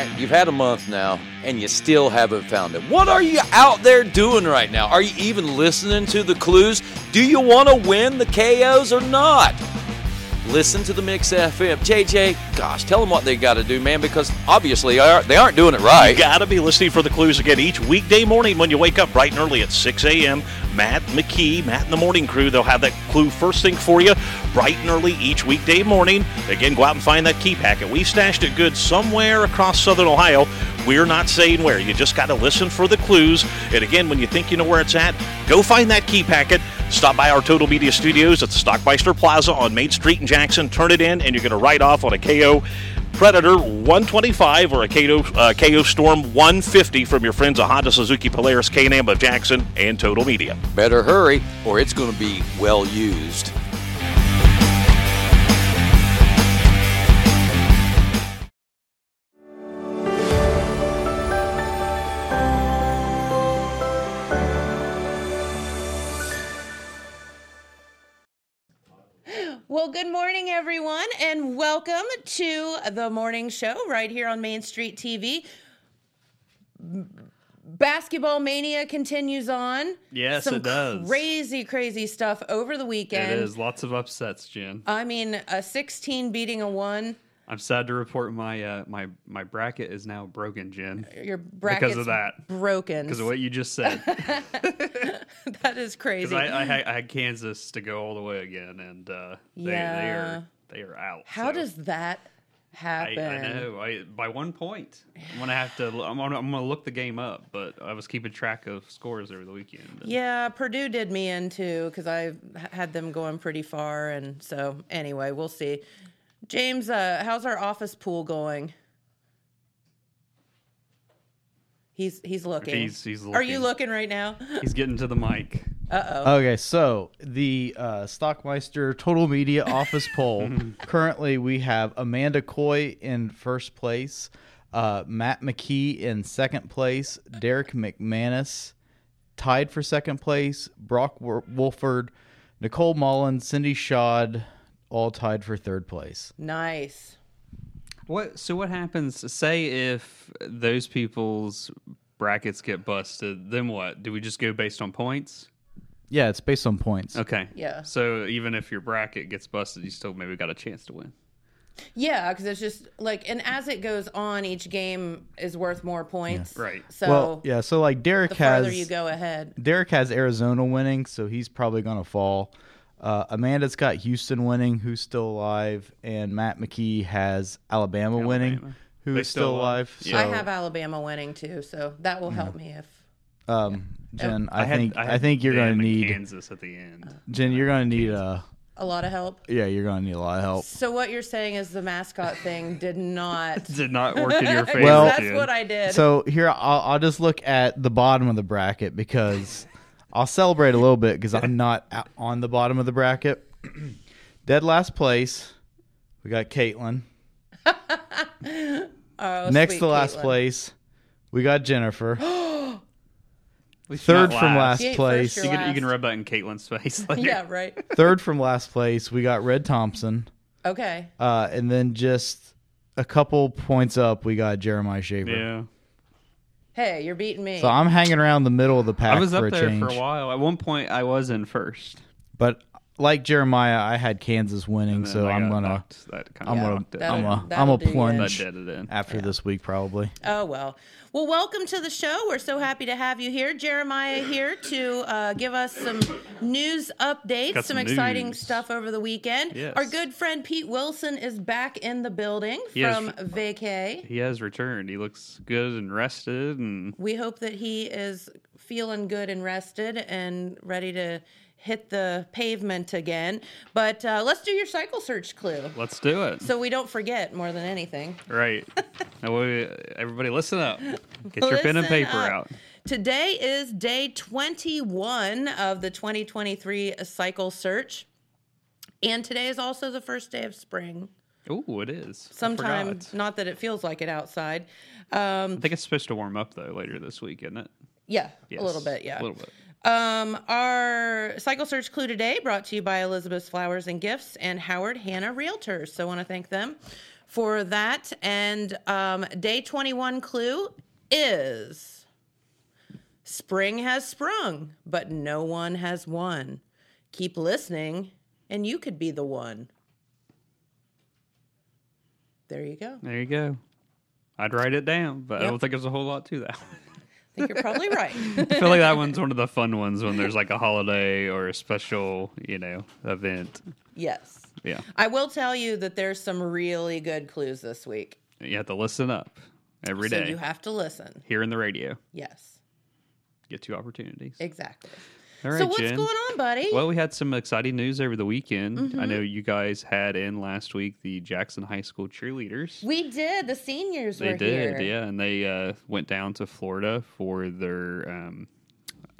Right, you've had a month now and you still haven't found it. What are you out there doing right now? Are you even listening to the clues? Do you want to win the Kayos or not? Listen to the Mix FM. JJ, gosh, tell them what they got to do, man, because obviously they aren't doing it right. You got to be listening for the clues again each weekday morning when you wake up bright and early at 6 a.m. Matt McKee, Matt and the morning crew, they'll have that clue first thing for you bright and early each weekday morning. Again, go out and find that key packet. We've stashed it good somewhere across southern Ohio. We're not saying where. You just got to listen for the clues. And again, when you think you know where it's at, go find that key packet. Stop by our Total Media Studios at the Stockmeister Plaza on Main Street in Jackson. Turn it in, and you're going to write off on a Kayo Predator 125 or a Kayo, uh, Kayo Storm 150 from your friends at Honda Suzuki Polaris K&N of Jackson and Total Media. Better hurry, or it's going to be well used. Well, good morning, everyone, and welcome to the morning show right here on Main Street TV. Basketball mania continues on. Yes, Some it does. Crazy, crazy stuff over the weekend. It is lots of upsets, Jen. I mean, a 16 beating a one. I'm sad to report my uh, my my bracket is now broken, Jen. Your bracket because of that, broken. Because of what you just said. that is crazy. I, I, had, I, had Kansas to go all the way again, and uh, they, yeah. they are they are out. How so. does that happen? I, I know. I, by one point, I'm gonna have to. I'm gonna, I'm gonna look the game up, but I was keeping track of scores over the weekend. Yeah, Purdue did me in too because I had them going pretty far, and so anyway, we'll see. James, uh, how's our office pool going? He's he's looking. He's, he's looking. Are you looking right now? He's getting to the mic. Uh oh. Okay, so the uh, Stockmeister Total Media Office poll. currently, we have Amanda Coy in first place, uh, Matt McKee in second place, Derek McManus tied for second place, Brock Wolford, Nicole Mullins, Cindy Shad, all tied for third place. Nice. What? So what happens? Say if those people's brackets get busted, then what? Do we just go based on points? Yeah, it's based on points. Okay. Yeah. So even if your bracket gets busted, you still maybe got a chance to win. Yeah, because it's just like, and as it goes on, each game is worth more points. Yeah. Right. So well, yeah. So like Derek the has, further you go ahead, Derek has Arizona winning, so he's probably gonna fall. Uh, Amanda's got Houston winning, who's still alive, and Matt McKee has Alabama, Alabama. winning, who is still, still alive. So, I have Alabama winning too, so that will help me if. Um, yeah. Jen, I, I, had, think I, I, think you're going to need Kansas at the end. Jen, you're going to need a a lot of help. Yeah, you're going to need a lot of help. So what you're saying is the mascot thing did not did not work in your favor. well, that's what I did. So here, I'll, I'll just look at the bottom of the bracket because I'll celebrate a little bit because I'm not on the bottom of the bracket. Dead last place, we got Caitlin. oh, Next to last Caitlin. place, we got Jennifer. Third from last. last place. first, You you're can, you can rub that in Caitlin's face. later. yeah, right. Third from last place, we got Red Thompson. Okay. Uh, and then just a couple points up, we got Jeremiah Shaver. Yeah. Hey, you're beating me. So I'm hanging around the middle of the pack I was for up a there change. for a while. At one point, I was in first. But like Jeremiah, I had Kansas winning, so I I'm gonna that kind I'm gonna knocked it. I'm That'll- a that'll I'm do a you plunge That it in. after this week probably. Oh well. Well, welcome to the show. We're so happy to have you here, Jeremiah, here to uh, give us some news updates, some, some exciting news. stuff over the weekend. Yes. Our good friend Pete Wilson is back in the building He has- from vacay. He has returned. He looks good and rested, and We hope that he is feeling good and rested and ready to hit the pavement again. But uh, let's do your cycle search clue Let's do it. so we don't forget more than anything. right. Now, we- everybody, listen up. Get your pen and paper up. out. Today is day 21 of the 2023 cycle search. And today is also the first day of spring. Oh, it is. I Sometime, not that it feels like it outside. Um, I think it's supposed to warm up though later this week, isn't it? yeah, Yes. a little bit, yeah. A little bit. Um, our cycle search clue today brought to you by Elizabeth's Flowers and Gifts and Howard Hanna Realtors. So I want to thank them for that. And um, day 21 clue is spring has sprung, but no one has won. Keep listening, and you could be the one. There you go. There you go. I'd write it down, but I don't think there's a whole lot to that. Think you're probably right. I feel like that one's one of the fun ones when there's like a holiday or a special, you know, event. yes. Yeah. I will tell you that there's some really good clues this week. You have to listen up every day. so you have to listen. Here in the radio. Yes, Get two opportunities. exactly. All right, so what's Jen. going on, buddy? Well, we had some exciting news over the weekend. Mm-hmm. I know you guys had in last week the Jackson High School cheerleaders. we did. The seniors they were did, here. yeah, and they uh, went down to Florida for their um,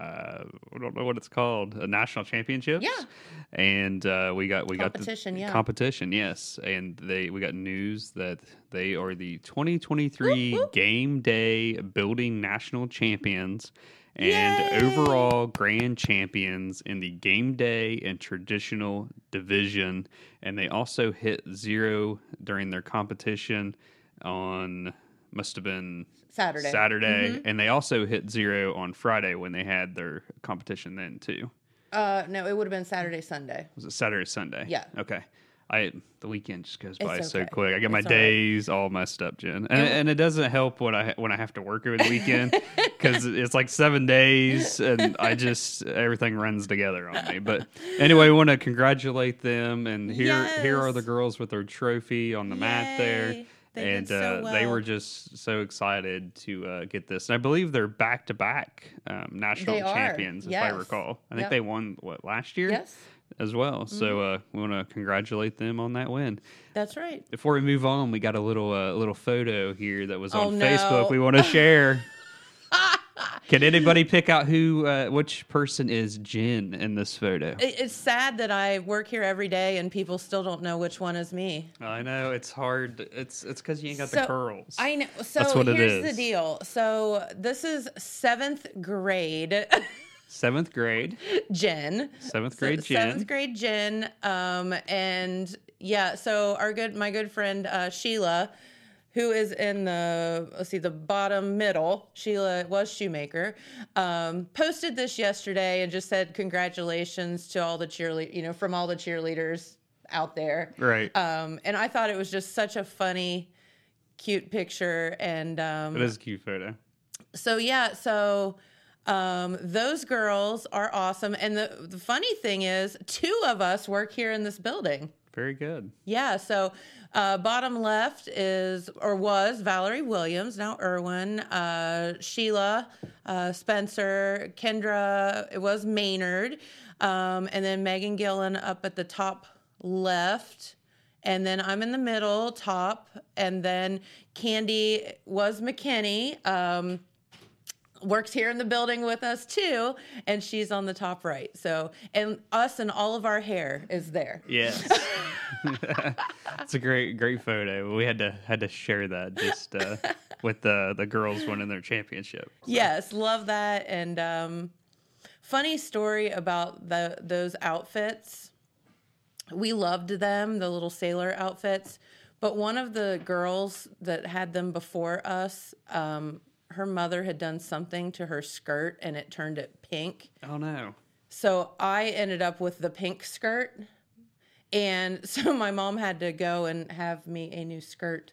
uh, I don't know what it's called, a national championships. Yeah. and uh, we got we Competition, got the yeah. competition, yes, and they we got news that they are the 2023 game day building national champions. And Yay! overall grand champions in the game day and traditional division. And they also hit zero during their competition on must have been Saturday. Mm-hmm. Saturday, and they also hit zero on Friday when they had their competition then too. Uh, no, it would have been Saturday, Sunday. Was it Saturday Sunday? Yeah. Okay. I the weekend just goes by so quick. I get my It's all right. days all messed up, Jen, and, and it doesn't help when I when I have to work over the weekend because it's like seven days, and I just everything runs together on me. But anyway, I want to congratulate them, and here here are the girls with their trophy on the mat there. Yay. They and so uh, they were just so excited to uh, get this. And I believe they're back to back national They champions, if I recall. I think Yep. they won what last year Yes. As well. So uh, we want to congratulate them on that win. that's right. Before we move on, we got a little uh, little photo here that was Oh, on no. Facebook. We want to share. Can anybody pick out who, uh, which person is Jen in this photo? It's sad that I work here every day and people still don't know which one is me. I know it's hard. It's it's because you ain't got So, the curls. I know. So That's what it here's the deal. So this is seventh grade. Seventh grade. Jen. Seventh grade Jen. Seventh grade Jen. Um, and yeah, so our good, my good friend uh, Sheila, who is in the let's see the bottom middle. Sheila was shoemaker. Um, posted this yesterday and just said congratulations to all the cheerlead, you know, from all the cheerleaders out there. Right. Um, and I thought it was just such a funny, cute picture. And um, it is a cute photo. so yeah, so um, those girls are awesome. And the, the funny thing is, two of us work here in this building. Very good. Yeah. So uh, bottom left is or was Valerie Williams, now Irwin, uh, Sheila, uh, Spencer, Kendra. It was Maynard, um, and then Megan Gillen up at the top left. And then I'm in the middle, top, and then Candy was McKinney. Um, works here in the building with us too, and she's on the top right. So, and us and all of our hair is there. Yes. it's a great great photo. We had to had to share that just uh, with the the girls winning their championship. Yes, love that. And um, funny story about the those outfits. We loved them, the little sailor outfits. But one of the girls that had them before us, um, her mother had done something to her skirt and it turned it pink. Oh no. So I ended up with the pink skirt. And so my mom had to go and have me a new skirt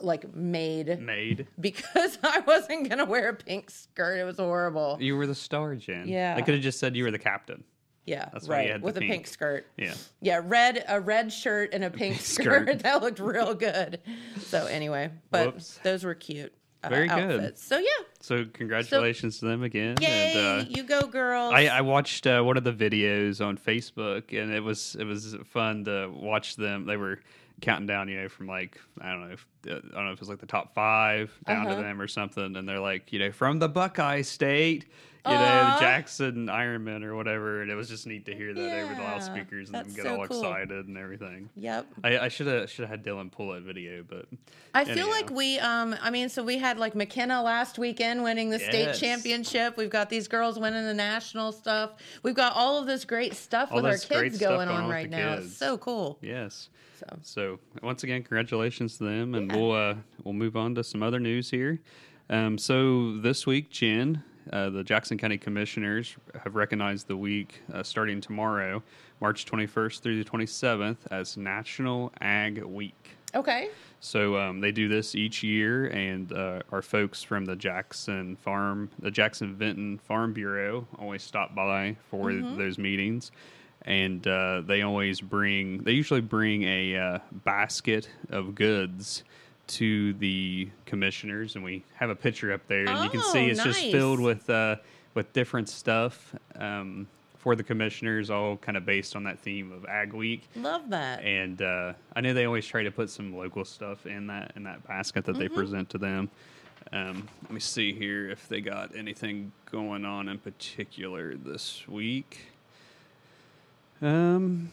like made Made. because I wasn't going to wear a pink skirt. It was horrible. You were the star, Jen. Yeah. I could have just said you were the captain. Yeah, That's right. With a pink. skirt. Yeah. Yeah, red a red shirt and a pink, pink skirt. skirt. that looked real good. So anyway, but Whoops. those were cute uh, Very good. So yeah, So congratulations to them again. Yay! And, uh, you go, girls. I, I watched uh, one of the videos on Facebook, and it was it was fun to watch them. They were counting down, you know, from like I don't know, I don't know if it was like the top five down Uh-huh. to them or something, and they're like, you know, from the Buckeye State, you know, the Jackson Ironmen or whatever, and it was just neat to hear that over the loudspeakers and them that's get so all cool. excited and everything. Yep. I, should have should have had Dylan pull that video, but I feel like we, um, I mean, so we had like McKenna last weekend winning the state championship. We've got these girls winning the national stuff. We've got all of this great stuff All with our kids going going on on right now. kids. It's so cool. yes. So So once again, congratulations to them, and Yeah. We'll uh, we'll move on to some other news here. Um, so this week, Jen, uh, the Jackson County Commissioners have recognized the week uh, starting tomorrow, March 21st through the 27th, as National Ag Week. okay, So um, they do this each year, and uh, our folks from the Jackson Farm, the Jackson Vinton Farm Bureau, always stop by for those meetings, and uh, they always bring. They usually bring a uh, basket of goods to the commissioners, and we have a picture up there, and you can see Oh, it's just filled with uh, with different stuff. Um, for the commissioners, all kind of based on that theme of Ag Week love that. and uh, I know they always try to put some local stuff in that in that basket that they Mm-hmm. present to them. Um, let me see here if they got anything going on in particular this week. Um,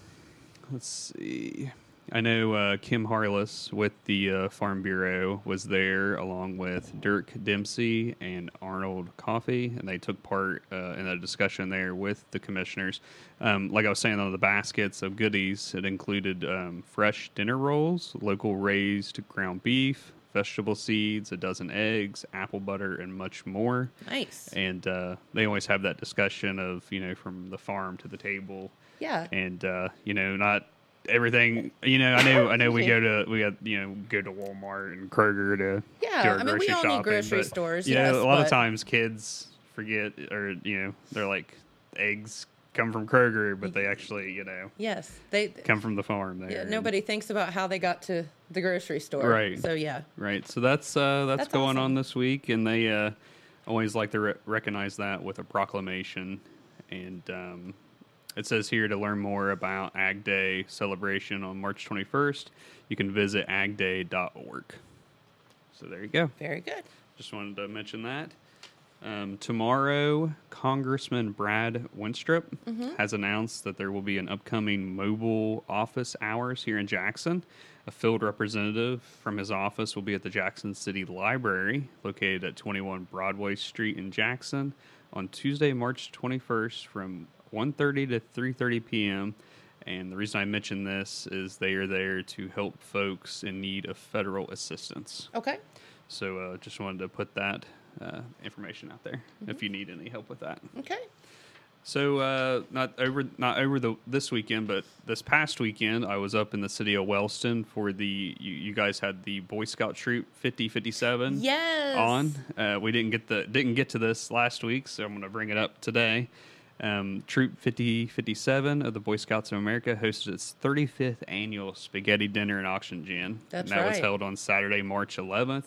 let's see. I know uh, Kim Harless with the uh, Farm Bureau was there along with Dirk Dempsey and Arnold Coffey, and they took part uh, in a discussion there with the commissioners. Um, like I was saying, on the baskets of goodies, it included um, fresh dinner rolls, local raised ground beef, vegetable seeds, a dozen eggs, apple butter, and much more Nice. and uh, they always have that discussion of you know from the farm to the table Yeah. and uh, you know not everything you know i know i know we go to we got you know go to walmart and kroger to Yeah, do our I mean, we grocery all need grocery but, stores, you know yes, a lot but- of times kids forget or you know they're like eggs come from kroger but they actually you know Yes. They. come from the farm there Yeah, nobody thinks about how they got to the grocery store. Right. So yeah. Right. So that's uh, that's, That's going on this week, and they uh, always like to re- recognize that with a proclamation. And um, it says here to learn more about Ag Day celebration on March 21st, you can visit agday.org. So there you go. Very good. Just wanted to mention that. Um, tomorrow, Congressman Brad Wenstrup has announced that there will be an upcoming mobile office hours here in Jackson. A field representative from his office will be at the Jackson City Library, located at 21 Broadway Street in Jackson, on Tuesday, March 21st, from 1:30 to 3:30 p.m. And the reason I mention this is they are there to help folks in need of federal assistance. Okay. So uh, just wanted to put that uh, information out there if you need any help with that. Okay. So uh, not over not over the this weekend, but this past weekend I was up in the city of Wellston for the you, you guys had the Boy Scout Troop fifty fifty seven Yes. on. Uh, we didn't get the didn't get to this last week, so I'm going to bring it up today. Um, Troop 5057 of the Boy Scouts of America hosted its 35th annual spaghetti dinner and auction Jen. That's and that was held on Saturday, March 11th.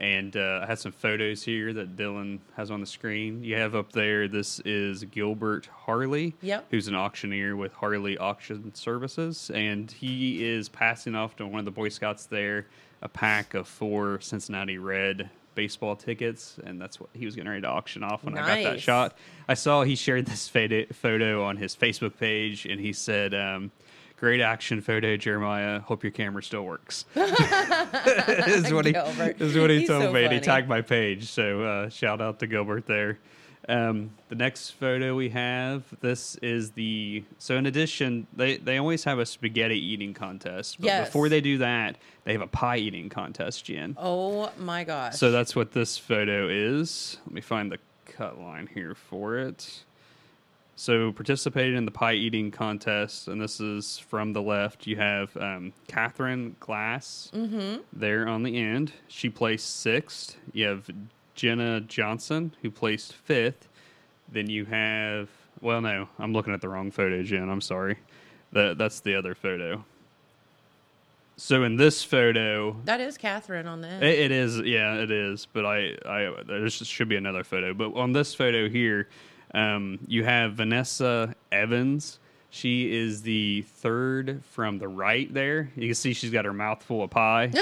And uh, I had some photos here that Dylan has on the screen. You have up there, this is Gilbert Harley, Yep. who's an auctioneer with Harley Auction Services. And he is passing off to one of the Boy Scouts there a pack of four Cincinnati Red baseball tickets. And that's what he was getting ready to auction off when I got that shot. I saw he shared this photo photo on his Facebook page, and he said, um, "Great action photo, Jeremiah. Hope your camera still works." is what he is what he He's told so me. And he tagged my page, so uh, shout out to Gilbert there. Um, the next photo we have, this is the so. In addition, they they always have a spaghetti eating contest. But Yes. before they do that, they have a pie eating contest, Jen. Oh my gosh. So that's what this photo is. Let me find the cut line here for it. So participated in the pie eating contest, and this is from the left. You have um, Catherine Glass there on the end. She placed sixth. You have Jenna Johnson who placed fifth. Then you have well, no, I'm looking at the wrong photo, Jen. I'm sorry. That that's the other photo. So in this photo, That is Catherine on the. It, it is, yeah, it is. But I, I, there should be another photo. But on this photo here, um, you have Vanessa Evans. She is the third from the right there. You can see she's got her mouth full of pie.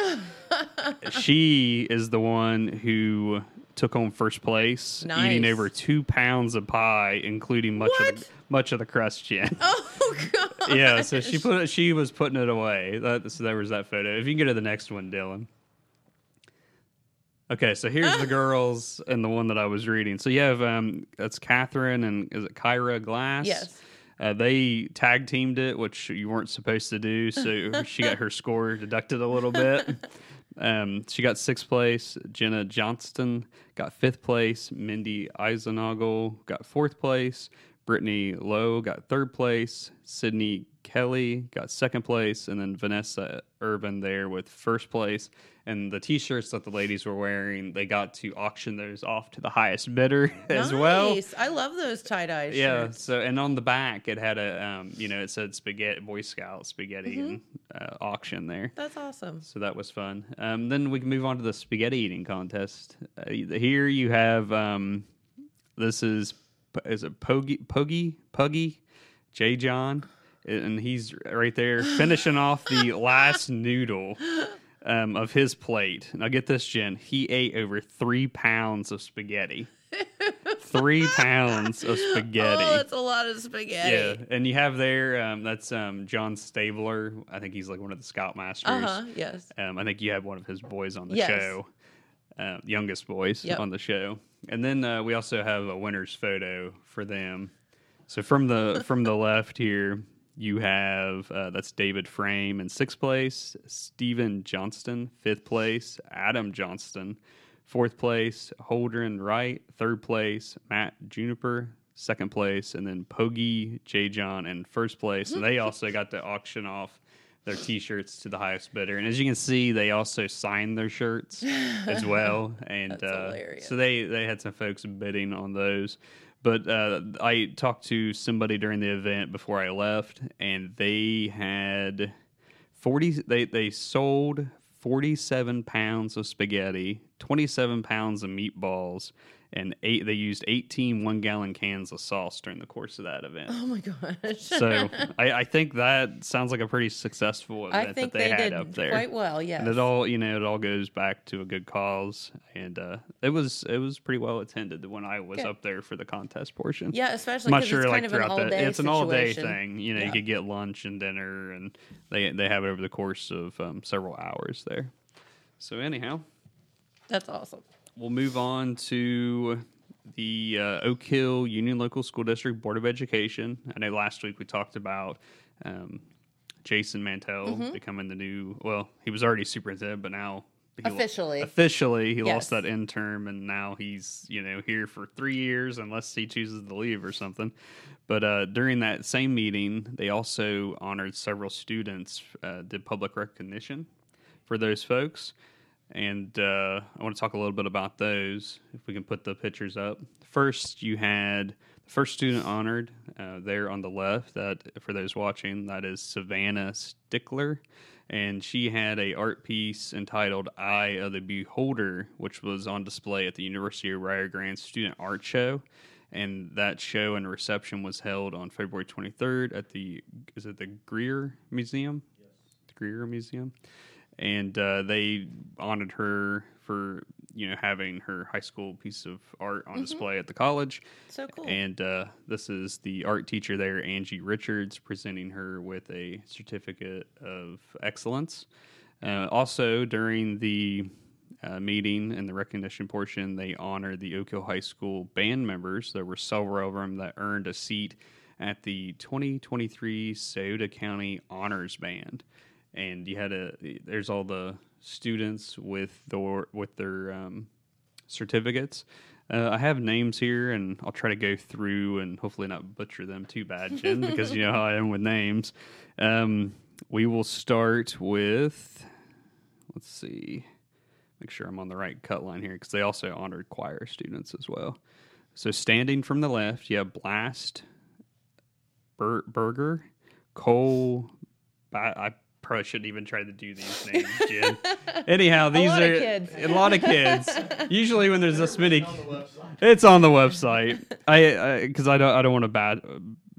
she is the one who took home first place, eating over two pounds of pie, including much of the, much of the crust. Jen. oh god. yeah, so she put it, she was putting it away. That, so there was that photo. If you can go to the next one, Dylan. Okay, so here's the girls and the one that I was reading. So you have um that's Catherine and is it Kyra Glass? Yes. Uh, they tag teamed it, which you weren't supposed to do. So she got her score deducted a little bit. Um, she got sixth place. Jenna Johnston got fifth place. Mindy Eisenagel got fourth place. Brittany Lowe got third place. Sydney Kelly got second place. And then Vanessa Urban there with first place. And the t shirts that the ladies were wearing, they got to auction those off to the highest bidder as well. Nice. I love those tie dye Yeah. shirts. So, and on the back, it had a, um, you know, it said spaghetti, Boy Scout spaghetti Mm-hmm. and, uh, auction there. That's awesome. So that was fun. Um, then we can move on to the spaghetti eating contest. Uh, here you have um, this is is it Pogi Puggy Puggy Jay John, and he's right there finishing off the last noodle. Um, of his plate. Now get this, Jen. He ate over three pounds of spaghetti. three pounds of spaghetti. Oh, that's a lot of spaghetti. Yeah, and you have there um, that's um, John Stabler. I think he's like one of the Scoutmasters. Uh huh. Yes. Um, I think you had one of his boys on the Yes. show, uh, youngest boys Yep. on the show, and then uh, we also have a winner's photo for them. So from the from the left here, you have uh, that's David Frame in sixth place, Stephen Johnston fifth place, Adam Johnston fourth place, Holdren Wright third place, Matt Juniper second place, and then Pogi J John in first place. And they also got to auction off their T-shirts to the highest bidder. And as you can see, they also signed their shirts as well. And That's uh, hilarious. so they they had some folks bidding on those. But uh, I talked to somebody during the event before I left, and they had forty. They they sold forty-seven pounds of spaghetti, twenty-seven pounds of meatballs, and eight. They used 18 one-gallon cans of sauce during the course of that event. Oh my gosh. So I, I think that sounds like a pretty successful event that they, they, had up there. quite well. Yes. And it all, you know, it all goes back to a good cause, and uh, it was it was pretty well attended when I was Good. up there for the contest portion. yeah, especially I'm not because sure it's like kind of an throughout day it's an all day thing. You know, Yeah. you could get lunch and dinner, and they they have it over the course of um, several hours there. So anyhow, That's awesome. We'll move on to the uh, Oak Hill Union Local School District Board of Education. I know last week we talked about um, Jason Mantell Mm-hmm. becoming the new. Well, he was already superintendent, but now he lo- Officially. officially he Yes. lost that interim, and now he's you know here for three years unless he chooses to leave or something. But uh, during that same meeting, they also honored several students, uh, did public recognition for those folks. And uh, I want to talk a little bit about those. If we can put the pictures up. First, you had the first student honored uh, there on the left. That for those watching, that is Savannah Stickler, and she had a art piece entitled "Eye of the Beholder," which was on display at the University of Rio Grande Student Art Show. And that show and reception was held on February 23rd at the is it the Greer Museum? The Greer Museum and uh, they honored her for you know having her high school piece of art on display at the college. So cool. And uh, this is the art teacher there, Angie Richards, presenting her with a certificate of excellence. Uh, also, during the uh, meeting and the recognition portion, they honored the Oak Hill High School band members. There were several of them that earned a seat at the 2023 Scioto County Honors Band. And you had a there's all the students with their with their um, certificates. Uh, I have names here, and I'll try to go through and hopefully not butcher them too bad, Jen, because you know how I am with names. Um, we will start with, let's see, make sure I'm on the right cut line here, because they also honored choir students as well. So standing from the left, you have Blast Bur- Burger, Cole. I probably shouldn't even try to do these names, Jen. Anyhow, these lot are kids. a lot of kids. Usually, when there's this many, it's on the website. I because I, don't I don't want to bad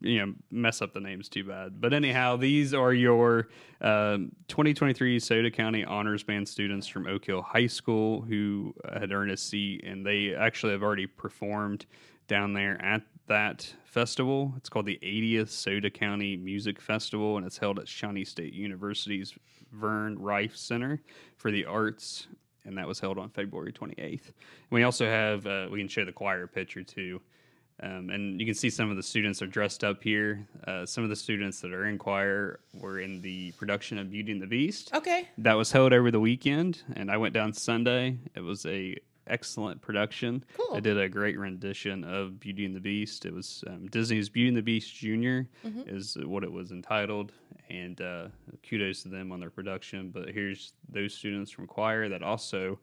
you know mess up the names too bad. But anyhow, these are your um, 2023 Scioto County Honors Band students from Oak Hill High School who had earned a seat, and they actually have already performed down there at that festival. It's called the 80th Scioto County Music Festival, and it's held at Shawnee State University's Vern Riffe Center for the Arts, and that was held on February 28th. And we also have, uh, we can show the choir picture too. Um, and you can see some of the students are dressed up here. Uh, some of the students that are in choir were in the production of Beauty and the Beast. Okay. That was held over the weekend, and I went down Sunday. It was a excellent production. Cool. I did a great rendition of Beauty and the Beast. It was um, Disney's Beauty and the Beast Junior is what it was entitled, and uh, kudos to them on their production. But here's those students from choir that also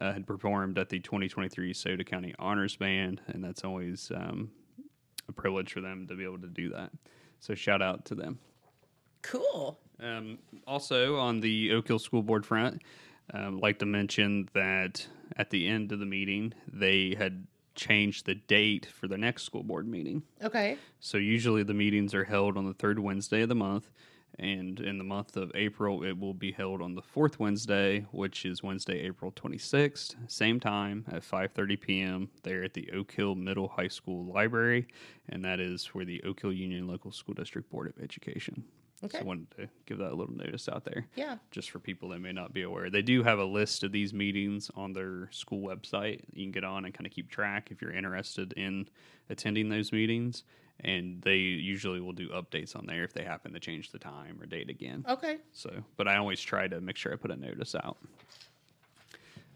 uh, had performed at the 2023 Scioto County Honors Band, and that's always um, a privilege for them to be able to do that. So shout out to them. Cool. Um, also, on the Oak Hill School Board front, um, like to mention that at the end of the meeting, they had changed the date for the next school board meeting. Okay. So usually the meetings are held on the third Wednesday of the month, and in the month of April, it will be held on the fourth Wednesday, which is Wednesday, April 26th, same time at 5:30 p.m. there at the Oak Hill Middle High School Library, and that is for the Oak Hill Union Local School District Board of Education. Okay. So I wanted to give that a little notice out there Yeah. just for people that may not be aware. They do have a list of these meetings on their school website. You can get on and kind of keep track if you're interested in attending those meetings. And they usually will do updates on there if they happen to change the time or date again. Okay. So, but I always try to make sure I put a notice out.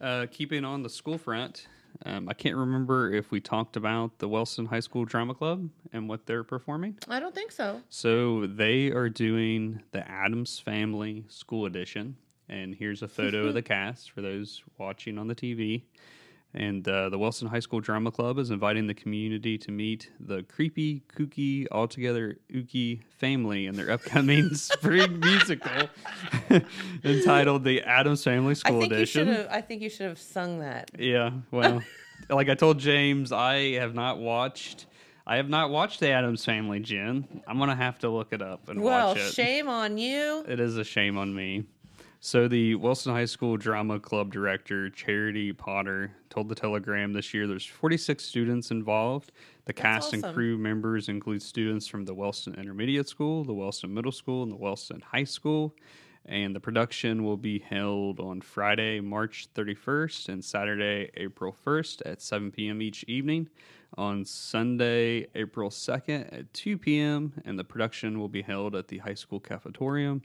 Uh, keeping on the school front, um, I can't remember if we talked about the Wellston High School Drama Club and what they're performing. I don't think so. So they are doing the Addams Family School Edition, and here's a photo of the cast for those watching on the TV. And uh, the Wellston High School Drama Club is inviting the community to meet the creepy, kooky, altogether ooky family in their upcoming spring musical entitled "The Addams Family I School think Edition." I think you should have sung that. Yeah, well, like I told James, I have not watched. I have not watched the Addams Family, Jen. I'm gonna have to look it up and Well, watch it. Well, shame on you. It is a shame on me. So the Wellston High School Drama Club director Charity Potter told the Telegram this year there's 46 students involved. The cast and crew members include students from the Wellston Intermediate School, the Wellston Middle School, and the Wellston High School. And the production will be held on Friday, March 31st and Saturday, April 1st at 7 p.m. each evening. On Sunday, April 2nd at 2 p.m., and the production will be held at the high school cafetorium.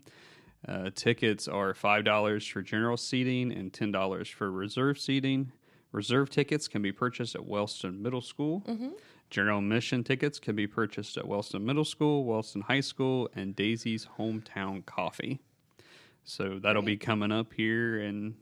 Uh, tickets are $5 for general seating and $10 for reserve seating. Reserve tickets can be purchased at Wellston Middle School. General admission tickets can be purchased at Wellston Middle School, Wellston High School, and Daisy's Hometown Coffee. So that'll be coming up here in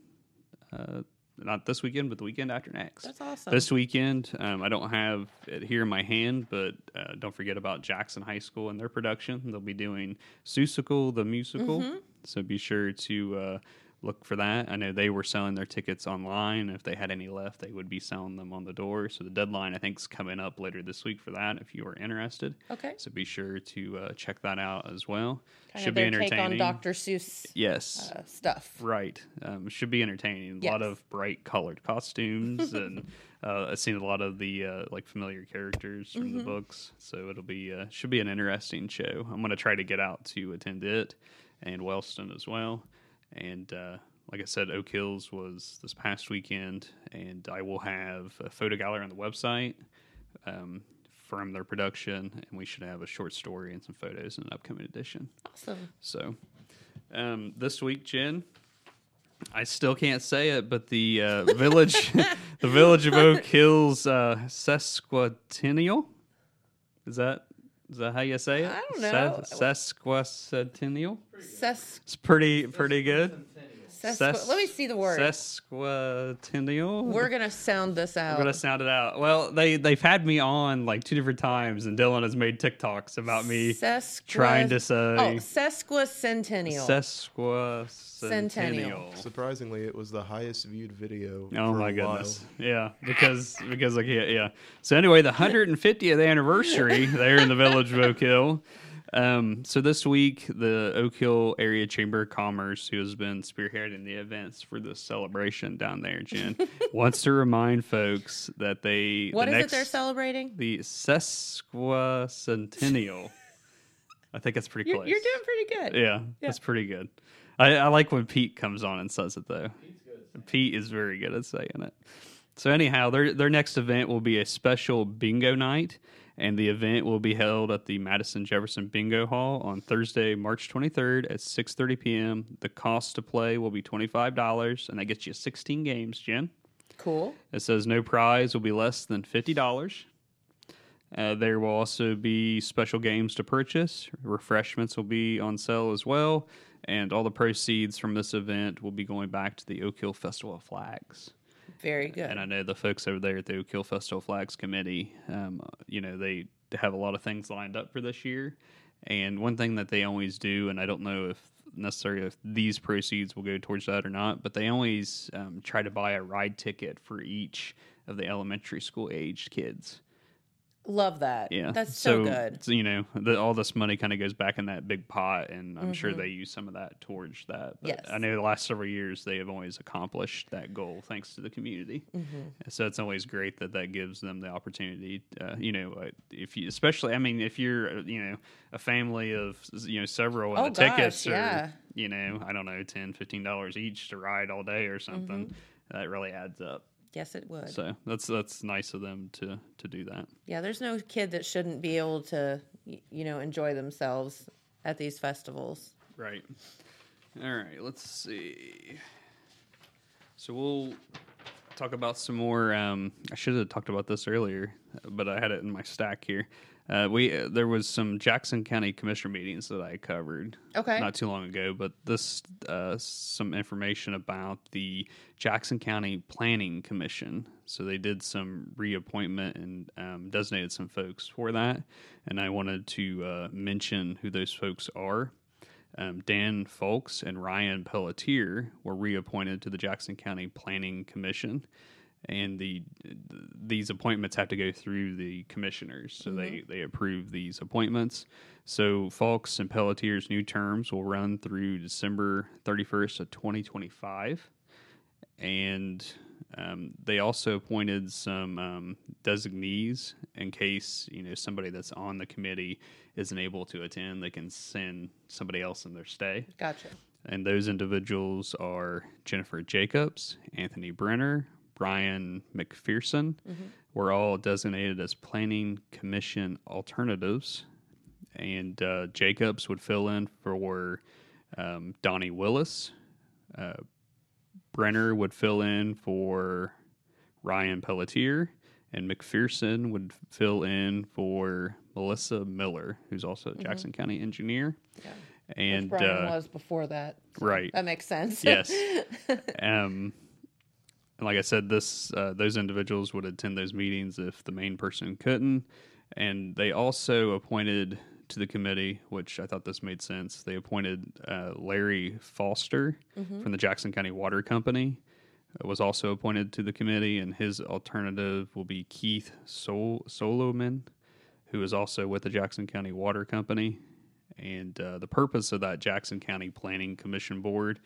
uh, not this weekend, but the weekend after next. That's awesome. This weekend, um, I don't have it here in my hand, but uh, don't forget about Jackson High School and their production. They'll be doing Seussical the musical, Mm-hmm. So be sure to uh, look for that. I know they were selling their tickets online. If they had any left, they would be selling them on the door. So the deadline, I think, is coming up later this week for that. If you are interested, Okay. so be sure to uh, check that out as well. Kind Should be entertaining. take on Dr. Seuss Yes. uh, stuff. Right. Um, should be entertaining. A lot of bright colored costumes, and uh, I've seen a lot of the uh, like familiar characters from Mm-hmm. the books. So it'll be uh, should be an interesting show. I'm gonna try to get out to attend it, and Wellston as well. And uh, like I said, Oak Hills was this past weekend, and I will have a photo gallery on the website. Um, from their production, and we should have a short story and some photos in an upcoming edition. Awesome. So, um, this week, Jen, I still can't say it, but the uh, village, the village of Oak Hills uh, sesquicentennial. Is that is that how you say it? I don't know. Ses- sesquicentennial. Ses- It's pretty pretty good. Sesqu- Let me see the word. Sesquicentennial. We're gonna sound this out. I'm gonna sound it out. Well, they they've had me on like two different times, and Dylan has made TikToks about me Sesqui- trying to say Oh, sesquicentennial. sesquicentennial. Surprisingly, it was the highest viewed video. Oh for my a while. goodness! Yeah, because because like yeah, yeah. So anyway, the 150th anniversary there in the village of Oak Hill. Um, so this week, the Oak Hill Area Chamber of Commerce, who has been spearheading the events for this celebration down there, Jen, wants to remind folks that they What the is next, it they're celebrating? The sesquicentennial. I think it's pretty You're, close. you're doing pretty good. Yeah, that's pretty good. I, I like when Pete comes on and says it though. Pete is very good at saying it. So anyhow, their their next event will be a special bingo night, and the event will be held at the Madison Jefferson Bingo Hall on Thursday, March 23rd at 6:30 p.m. The cost to play will be $25, and that gets you 16 games, Jen. Cool. It says no prize will be less than fifty dollars. Uh, there will also be special games to purchase. Refreshments will be on sale as well, and all the proceeds from this event will be going back to the Oak Hill Festival of Flags. Very good. And I know the folks over there at the Oak Hill Festival Flags Committee, um, you know, they have a lot of things lined up for this year. And one thing that they always do, and I don't know if necessarily if these proceeds will go towards that or not, but they always um, try to buy a ride ticket for each of the elementary school aged kids. Love that. Yeah, That's so, good. so, you know, the, all this money kind of goes back in that big pot, and I'm sure Mhm. they use some of that towards that. But Yes. I know the last several years they have always accomplished that goal thanks to the community. Mhm. So it's always great that that gives them the opportunity. Uh, you know, uh, if you, especially, I mean, if you're, uh, you know, a family of, you know, several, and Oh, the tickets gosh, yeah. are, you know, I don't know, 10 dollars each to ride all day or something. Mm-hmm. That really adds up. Yes, it would. So that's that's nice of them to to do that. Yeah, there's no kid that shouldn't be able to, you know, enjoy themselves at these festivals. Right. All right. Let's see. So we'll talk about some more. Um, I should have talked about this earlier, but I had it in my stack here. Uh, we uh, there was some Jackson County Commissioner meetings that I covered Okay. not too long ago, but this uh, some information about the Jackson County Planning Commission. So they did some reappointment and um, designated some folks for that, and I wanted to uh, mention who those folks are. Um, Dan Folks and Ryan Pelletier were reappointed to the Jackson County Planning Commission, and the these appointments have to go through the commissioners, so they they approve these appointments. So Folks and Pelletier's new terms will run through December thirty first of twenty twenty five, and um, they also appointed some um, designees in case you know somebody that's on the committee isn't able to attend. They can send somebody else in their stay. Gotcha. And those individuals are Jennifer Jacobs, Anthony Brenner, Brian McPherson. We're all designated as Planning Commission alternatives. And uh, Jacobs would fill in for um, Donnie Willis. Uh, Brenner would fill in for Ryan Pelletier. And McPherson would fill in for Melissa Miller, who's also a Jackson County engineer. Yeah. And Which Brian uh, was before that. so right. That makes sense. Yes. um, and like I said, this uh, those individuals would attend those meetings if the main person couldn't, and they also appointed to the committee, which I thought this made sense. They appointed uh, Larry Foster from the Jackson County Water Company. uh, Was also appointed to the committee, and his alternative will be Keith Sol- Solomon, who is also with the Jackson County Water Company. And uh, the purpose of that Jackson County Planning Commission Board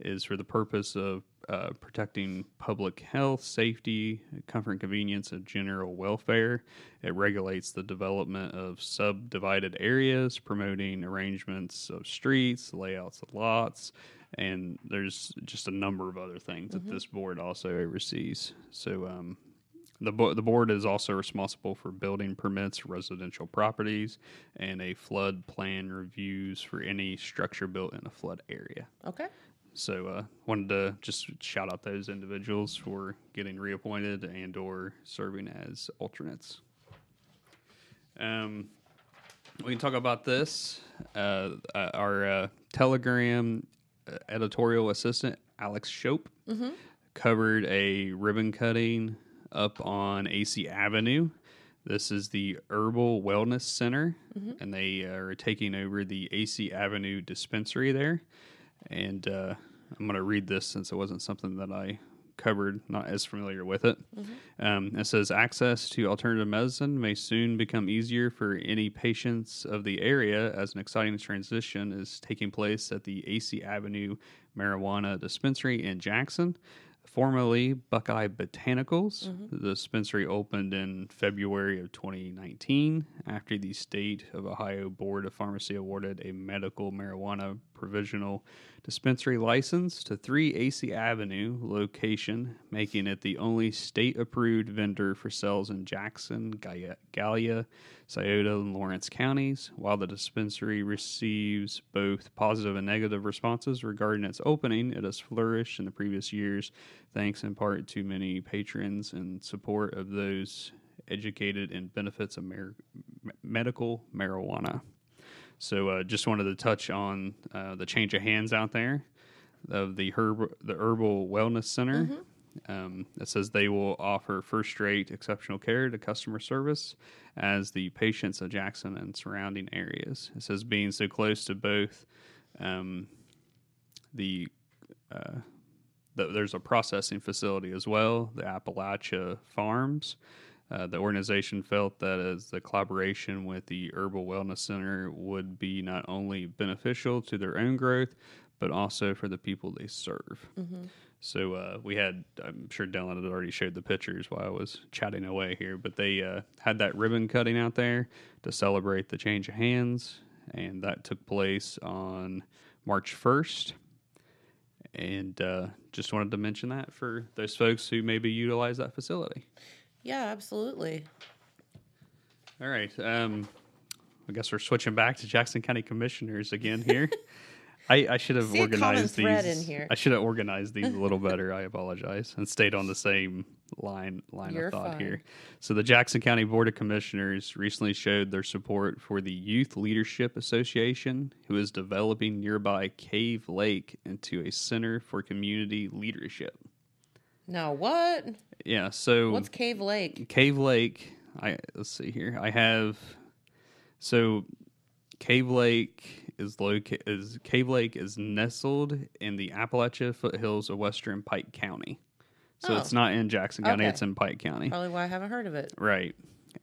is for the purpose of uh, protecting public health, safety, comfort and convenience, and general welfare. It regulates the development of subdivided areas, promoting arrangements of streets, layouts of lots, and there's just a number of other things that this board also oversees. So, um, the, bo- the board is also responsible for building permits residential properties and a flood plan reviews for any structure built in a flood area. Okay. So uh, wanted to just shout out those individuals for getting reappointed and or serving as alternates. Um, we can talk about this. Uh, uh, our uh, Telegram editorial assistant Alex Shope covered a ribbon cutting up on AC Avenue. This is the Herbal Wellness Center, and they are taking over the AC Avenue dispensary there. And uh, I'm going to read this since it wasn't something that I covered, not as familiar with it. Um, it says access to alternative medicine may soon become easier for any patients of the area as an exciting transition is taking place at the AC Avenue Marijuana Dispensary in Jackson. Formerly Buckeye Botanicals, the dispensary opened in February of 2019 after the State of Ohio Board of Pharmacy awarded a medical marijuana provisional dispensary license to 3 AC Avenue location, making it the only state approved vendor for sales in Jackson, Gallia, Scioto, and Lawrence counties. While the dispensary receives both positive and negative responses regarding its opening, it has flourished in the previous years, thanks in part to many patrons and support of those educated in benefits of medical marijuana. So, uh, just wanted to touch on uh, the change of hands out there of the herb, the herbal wellness center. Um, it says they will offer first rate exceptional care to customer service as the patients of Jackson and surrounding areas. It says being so close to both um, the, uh, the there's a processing facility as well, the Appalachia Farms. Uh, the organization felt that as the collaboration with the Herbal Wellness Center would be not only beneficial to their own growth, but also for the people they serve. So uh, we had, I'm sure Dylan had already showed the pictures while I was chatting away here, but they uh, had that ribbon cutting out there to celebrate the change of hands, and that took place on March 1st. And uh, just wanted to mention that for those folks who maybe utilize that facility. Yeah, absolutely. All right. Um, I guess we're switching back to Jackson County Commissioners again here. I, I should have See organized these. in here. I should have organized these a little better. I apologize and stayed on the same line line You're of thought fine. here. So the Jackson County Board of Commissioners recently showed their support for the Youth Leadership Association, who is developing nearby Cave Lake into a center for community leadership. Now, what? Yeah. So What's Cave Lake? Cave Lake. I let's see here. I have so Cave Lake is located is Cave Lake is nestled in the Appalachia foothills of western Pike County. So Oh. it's not in Jackson County, Okay. it's in Pike County. Probably why I haven't heard of it. Right.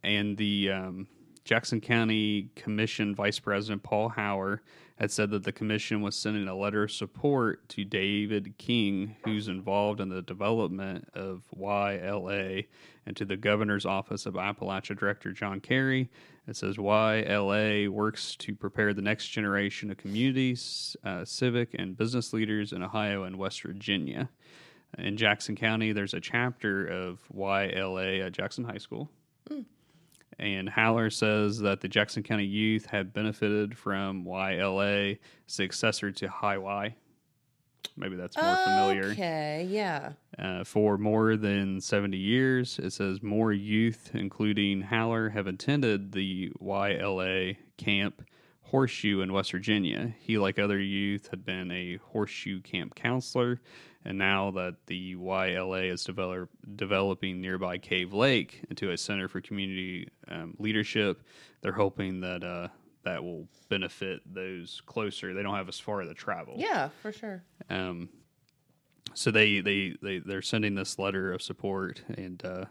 And the um, Jackson County Commission Vice President Paul Haller had said that the commission was sending a letter of support to David King, who's involved in the development of YLA, and to the governor's office of Appalachia Director John Carey. It says YLA works to prepare the next generation of communities, uh, civic, and business leaders in Ohio and West Virginia. In Jackson County, there's a chapter of YLA at Jackson High School. And Haller says that the Jackson County youth have benefited from YLA, successor to Hi-Y. Maybe that's more familiar. Okay, yeah. Uh, for more than 70 years, it says more youth, including Haller, have attended the YLA camp Horseshoe in West Virginia. He, like other youth, had been a Horseshoe camp counselor, and now that the YLA is develop, developing nearby Cave Lake into a center for community um, leadership, they're hoping that uh, that will benefit those closer. They don't have as far to travel. Yeah, for sure. Um, so they, they, they, they're sending this letter of support, and uh,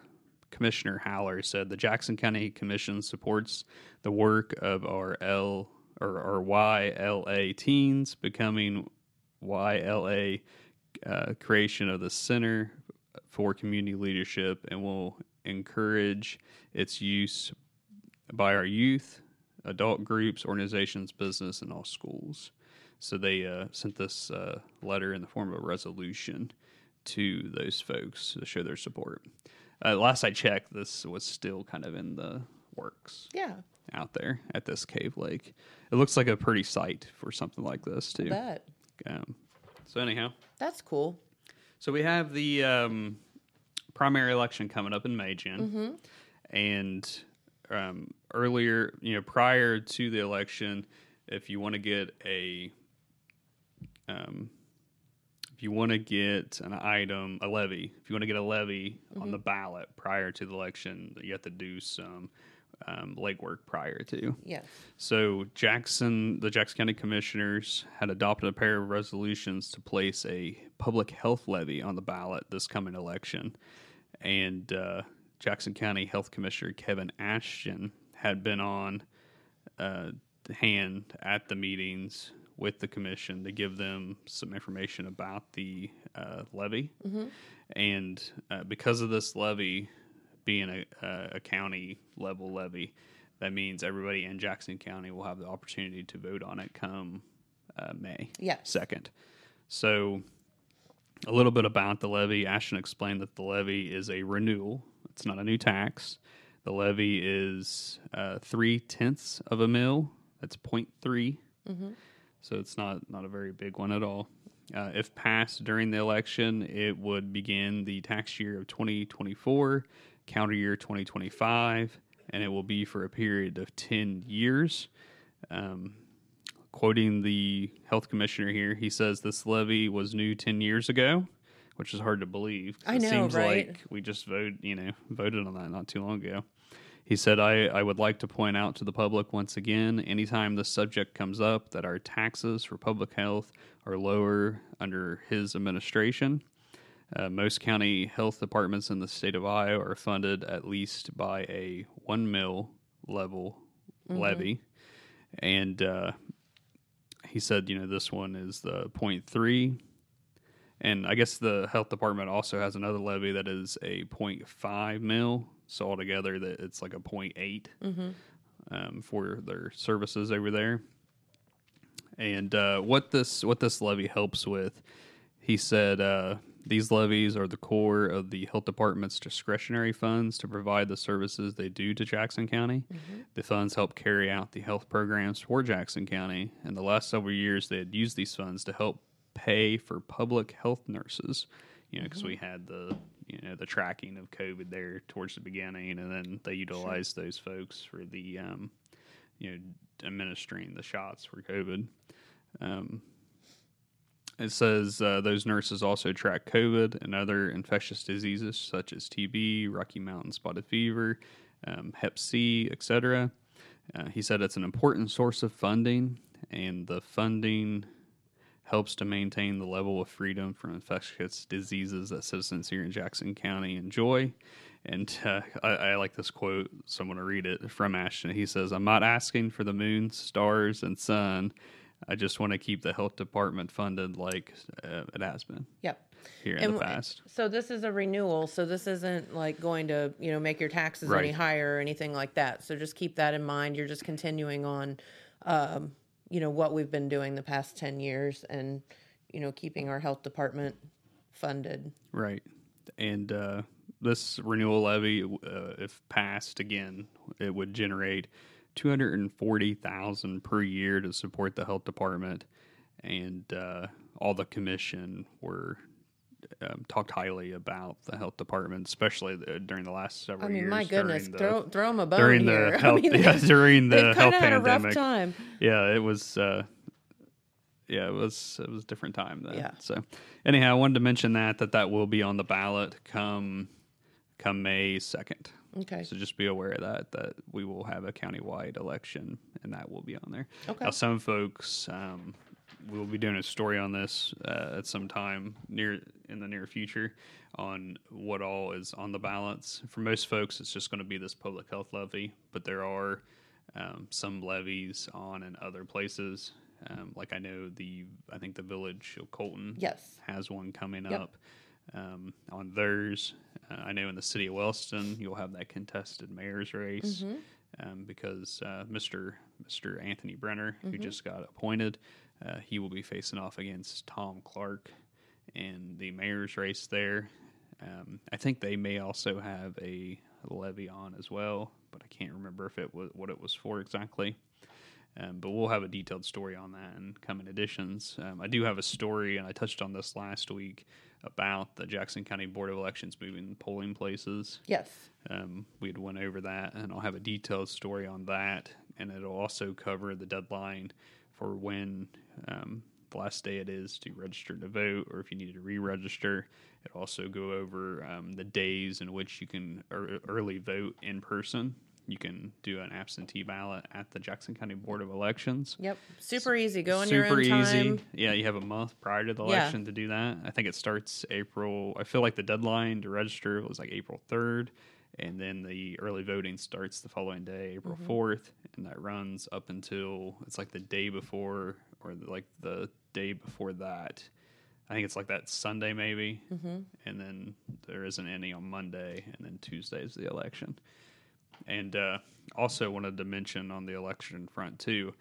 Commissioner Haller said the Jackson County Commission supports the work of our L or our YLA teens becoming YLA uh, creation of the Center for Community Leadership and will encourage its use by our youth, adult groups, organizations, business, and all schools. So they uh, sent this uh, letter in the form of a resolution to those folks to show their support. Uh, last I checked, this was still kind of in the works Yeah, out there at this cave lake. It looks like a pretty site for something like this too. bet. Um, so anyhow, That's cool. so we have the um, primary election coming up in May, Jen, and um, earlier, you know, prior to the election, if you want to get a um, if you want to get an item, a levy, if you want to get a levy on the ballot prior to the election, you have to do some um, legwork prior to. Yes. So Jackson, the Jackson County Commissioners had adopted a pair of resolutions to place a public health levy on the ballot this coming election, and uh, Jackson County Health Commissioner Kevin Ashton had been on uh, hand at the meetings with the commission to give them some information about the uh, levy, and uh, because of this levy being a, a, a county level levy, that means everybody in Jackson County will have the opportunity to vote on it come uh, May Yes. second. So, a little bit about the levy. Ashton explained that the levy is a renewal. It's not a new tax. The levy is uh, three tenths of a mil. That's 0.3. So it's not not a very big one at all. Uh, if passed during the election, it would begin the tax year of 2024, calendar year 2025, and it will be for a period of 10 years. Um, quoting the health commissioner here, he says this levy was new 10 years ago, which is hard to believe. I it know, seems right? like we just voted, you know, voted on that not too long ago. He said, I, I would like to point out to the public once again, anytime this subject comes up, that our taxes for public health are lower under his administration. Uh, most county health departments in the state of Ohio are funded at least by a one mil level levy. And uh, he said, you know, this one is the 0.3. And I guess the health department also has another levy that is a 0.5 mil. So altogether, that it's like a 0.8 um, for their services over there. And uh, what this what this levy helps with, he said, uh, these levies are the core of the health department's discretionary funds to provide the services they do to Jackson County. The funds help carry out the health programs for Jackson County. In the last several years, they had used these funds to help pay for public health nurses. You know, because we had the you know the tracking of COVID there towards the beginning, and then they utilized those folks for the um, you know administering the shots for COVID. Um, it says uh, those nurses also track COVID and other infectious diseases such as TB, Rocky Mountain spotted fever, um, Hep C, etc. Uh, he said it's an important source of funding, and the funding helps to maintain the level of freedom from infectious diseases that citizens here in Jackson County enjoy. And uh, I, I like this quote, so I'm going to read it from Ashton. He says, I'm not asking for the moon, stars, and sun. I just want to keep the health department funded like uh, it has been Yep. here in And the past. So this is a renewal. So this isn't like going to, you know, make your taxes any higher or anything like that. So just keep that in mind. You're just continuing on, um, you know, what we've been doing the past 10 years and, you know, keeping our health department funded. Right. And uh, this renewal levy, uh, if passed again, it would generate 240000 per year to support the health department. And uh, all the commission were um, talked highly about the health department, especially the, during the last several years. I mean, years. my goodness, the- throw throw them a bone during here. the I mean, yeah, during the health kind of a rough pandemic. time. Yeah, it was. Uh, yeah, it was. It was a different time then. Yeah. So, anyhow, I wanted to mention that that that will be on the ballot come come May second. Okay. So just be aware of that. That we will have a countywide election, and that will be on there. Okay. Now, some folks, um, we will be doing a story on this uh, at some time near in the near future on what all is on the balance. For most folks, it's just going to be this public health levy, but there are um, some levies on in other places. Um, like I know the, I think the village of Colton Yes. has one coming Yep. up um, on theirs. Uh, I know in the city of Wellston, you'll have that contested mayor's race Mm-hmm. um, because uh, Mr. Mr. Anthony Brenner, who Mm-hmm. just got appointed, uh, he will be facing off against Tom Clark in the mayor's race there. Um, I think they may also have a levy on as well, but I can't remember if it was what it was for exactly. Um, but we'll have a detailed story on that in coming editions. Um, I do have a story, and I touched on this last week about the Jackson County Board of Elections moving polling places. Yes. Um, we had went over that, and I'll have a detailed story on that, and it'll also cover the deadline for when um, the last day it is to register to vote, or if you need to re-register. It'll also go over um, the days in which you can ear- early vote in person. You can do an absentee ballot at the Jackson County Board of Elections. Yep. Super easy. Go in your Super own easy. time. Yeah, you have a month prior to the Yeah. election to do that. I think it starts April. I feel like the deadline to register was like April 3rd, and then the early voting starts the following day, April Mm-hmm. 4th, and that runs up until it's like the day before or like the day before that. I think it's like that Sunday maybe, Mm-hmm. and then there isn't any on Monday, and then Tuesday is the election. And uh, also wanted to mention on the election front too,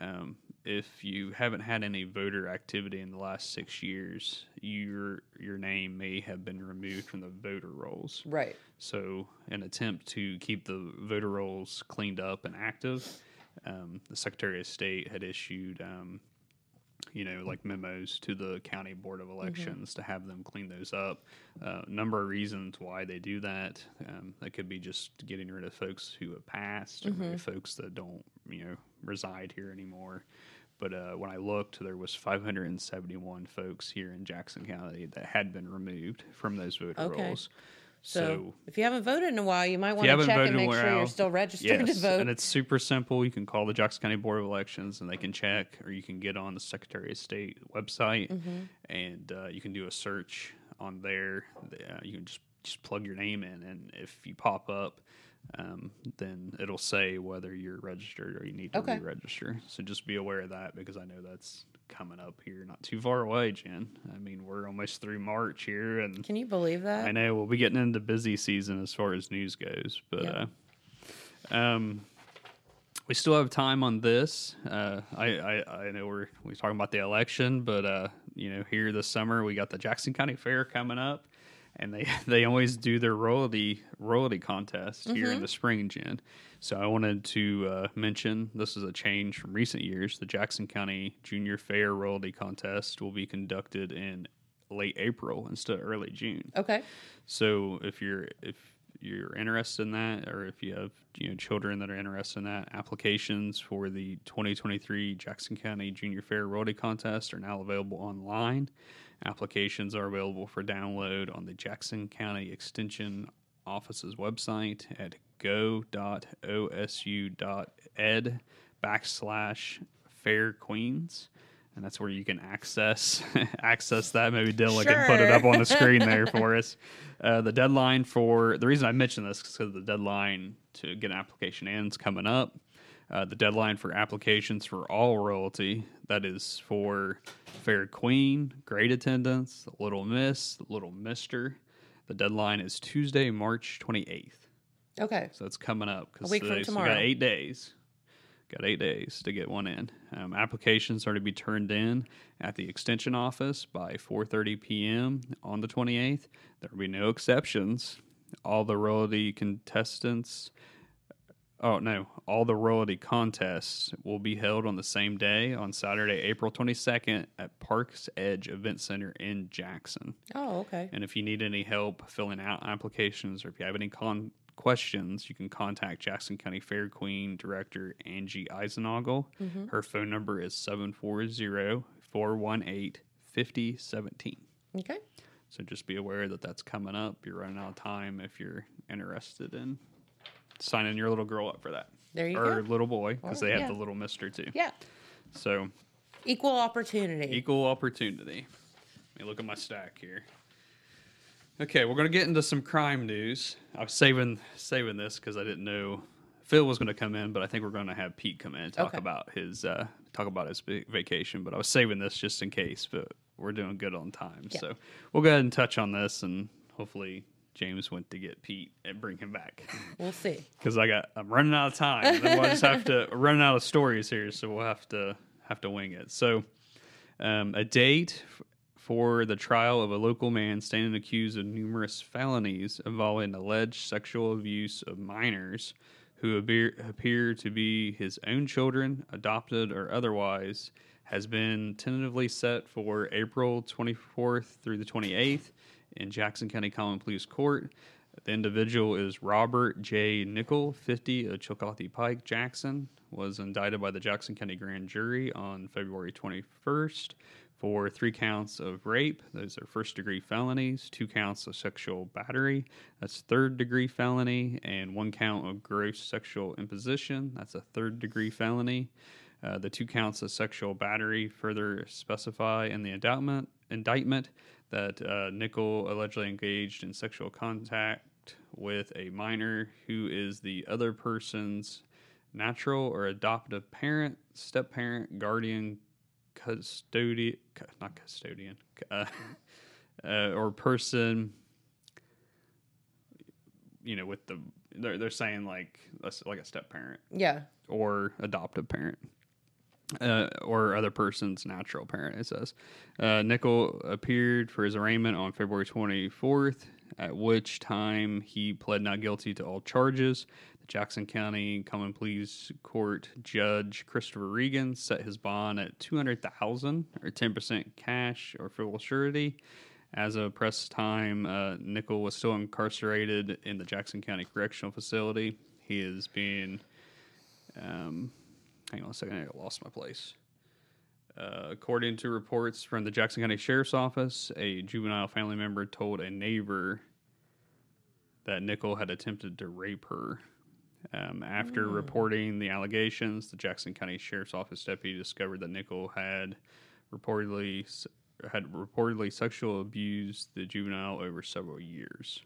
um, if you haven't had any voter activity in the last six years, your your name may have been removed from the voter rolls. Right. So, an attempt to keep the voter rolls cleaned up and active, um, the Secretary of State had issued, um, you know, like memos to the county board of elections to have them clean those up. Uh, A number of reasons why they do that. Um, that could be just getting rid of folks who have passed, or folks that don't, you know, reside here anymore. But uh, when I looked, there was 571 folks here in Jackson County that had been removed from those voter Okay. rolls. So, So, if you haven't voted in a while, you might want to check and make sure you're still registered yes, to vote. and it's super simple. You can call the Jackson County Board of Elections, and they can check, or you can get on the Secretary of State website, Mm-hmm. and uh, you can do a search on there. Uh, you can just just plug your name in, and if you pop up, um, then it'll say whether you're registered or you need to Okay. re-register. So just be aware of that because I know that's coming up here, not too far away, Jen. I mean, we're almost through March here, and Can you believe that? I know we'll be getting into busy season as far as news goes, but Yeah. uh, um, we still have time on this. Uh, I, I I know we're we talking about the election, but uh, you know here this summer we got the Jackson County Fair coming up, and they they always do their royalty royalty contest here in the spring, Jen. So I wanted to uh, mention this is a change from recent years. The Jackson County Junior Fair royalty contest will be conducted in late April instead of early June. okay. So if you're if you're interested in that, or if you have you know children that are interested in that, applications for the 2023 Jackson County Junior Fair Royalty Contest are now available online. Applications are available for download on the Jackson County Extension Office's website at go.osu.ed backslash fair queens and that's where you can access access that. Maybe Dylan can put it up on the screen there for us. Uh, the deadline for the reason I mentioned this is because the deadline to get an application in is coming up. Uh, the deadline for applications for all royalty that is for Fair Queen, Great Attendance, Little Miss, Little Mister. The deadline is Tuesday, March twenty eighth. Okay. So it's coming up because A week from we tomorrow. got eight days. Got eight days to get one in. Um, applications are to be turned in at the extension office by 4:30 p.m. on the 28th. There will be no exceptions. All the royalty contestants. Oh no! All the royalty contests will be held on the same day on Saturday, April 22nd at Parks Edge Event Center in Jackson. Oh, okay. And if you need any help filling out applications or if you have any con- questions, you can contact Jackson County Fair Queen Director Angie Eisenagel. Mm-hmm. Her phone number is 740 418 5017. Okay. So just be aware that that's coming up. You're running out of time if you're interested in signing your little girl up for that. There you or go. little boy, because they have yeah. the little mister too. Yeah. So Equal opportunity. Equal opportunity. Let me look at my stack here. Okay, we're gonna get into some crime news. I was saving saving this because I didn't know Phil was gonna come in, but I think we're gonna have Pete come in and talk Okay. about his uh, talk about his vacation. But I was saving this just in case. But we're doing good on time, Yeah. so we'll go ahead and touch on this, and hopefully James went to get Pete and bring him back We'll see. because I got I'm running out of time. we'll just have to running out of stories here, so we'll have to have to wing it. So, um, a date f- for the trial of a local man standing accused of numerous felonies involving alleged sexual abuse of minors who appear, appear to be his own children, adopted or otherwise, has been tentatively set for April 24th through the 28th in Jackson County Common Pleas Court. The individual is Robert J. Nickel, 50 of Chillicothe Pike, Jackson, was indicted by the Jackson County Grand Jury on February 21st for three counts of rape. Those are first degree felonies, two counts of sexual battery, that's third degree felony, and one count of gross sexual imposition, that's a third degree felony. Uh, the two counts of sexual battery further specify in the indictment, indictment that uh, Nickel allegedly engaged in sexual contact with a minor who is the other person's natural or adoptive parent, step parent, guardian, custodian, not custodian, uh, uh, or person. You know, with the they're they're saying like like a step parent Yeah. or adoptive parent. Uh, or other person's natural parent, it says. Uh, Nickel appeared for his arraignment on February 24th, at which time he pled not guilty to all charges. The Jackson County Common Pleas Court Judge Christopher Regan set his bond at 200000 or 10% cash or full surety. As of press time, uh, Nickel was still incarcerated in the Jackson County Correctional Facility. He is being um, hang on a second, I lost my place. Uh, according to reports from the Jackson County Sheriff's Office, a juvenile family member told a neighbor that Nickel had attempted to rape her. Um, after reporting the allegations, the Jackson County Sheriff's Office deputy discovered that Nickel had reportedly had reportedly sexual abused the juvenile over several years.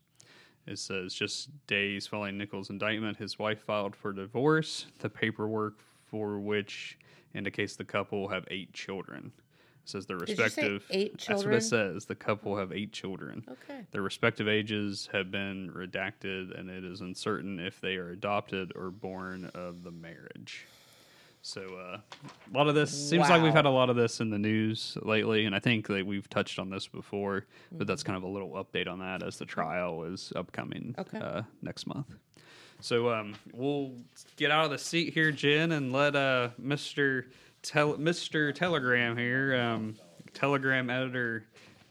It says just days following Nickel's indictment, his wife filed for divorce. The paperwork for which indicates the couple have eight children. It says their Did you say respective. eight That's what it says. The couple have eight children. Okay. Their respective ages have been redacted, and it is uncertain if they are adopted or born of the marriage. So uh, a lot of this seems like we've had a lot of this in the news lately, and I think that we've touched on this before, but that's kind of a little update on that as the trial is upcoming Okay. uh, next month. So um, we'll get out of the seat here, Jen, and let uh, Mister Tel- Mister Telegram here, um, Telegram editor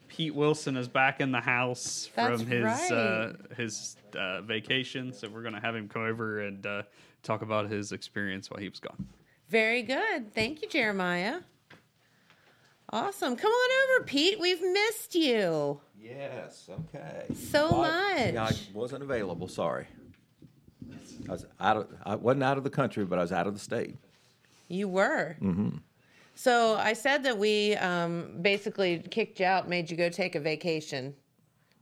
Pete Wilson is back in the house That's from his right. uh, his uh, vacation, so we're gonna have him come over and uh, talk about his experience while he was gone. Very good. Thank you, Jeremiah. Awesome. Come on over, Pete. We've missed you. Yes, okay. So Well, I- Yeah, I wasn't available, sorry. I was out of, I wasn't out of the country, but I was out of the state. You were. Mm-hmm. So I said that we um, basically kicked you out, made you go take a vacation.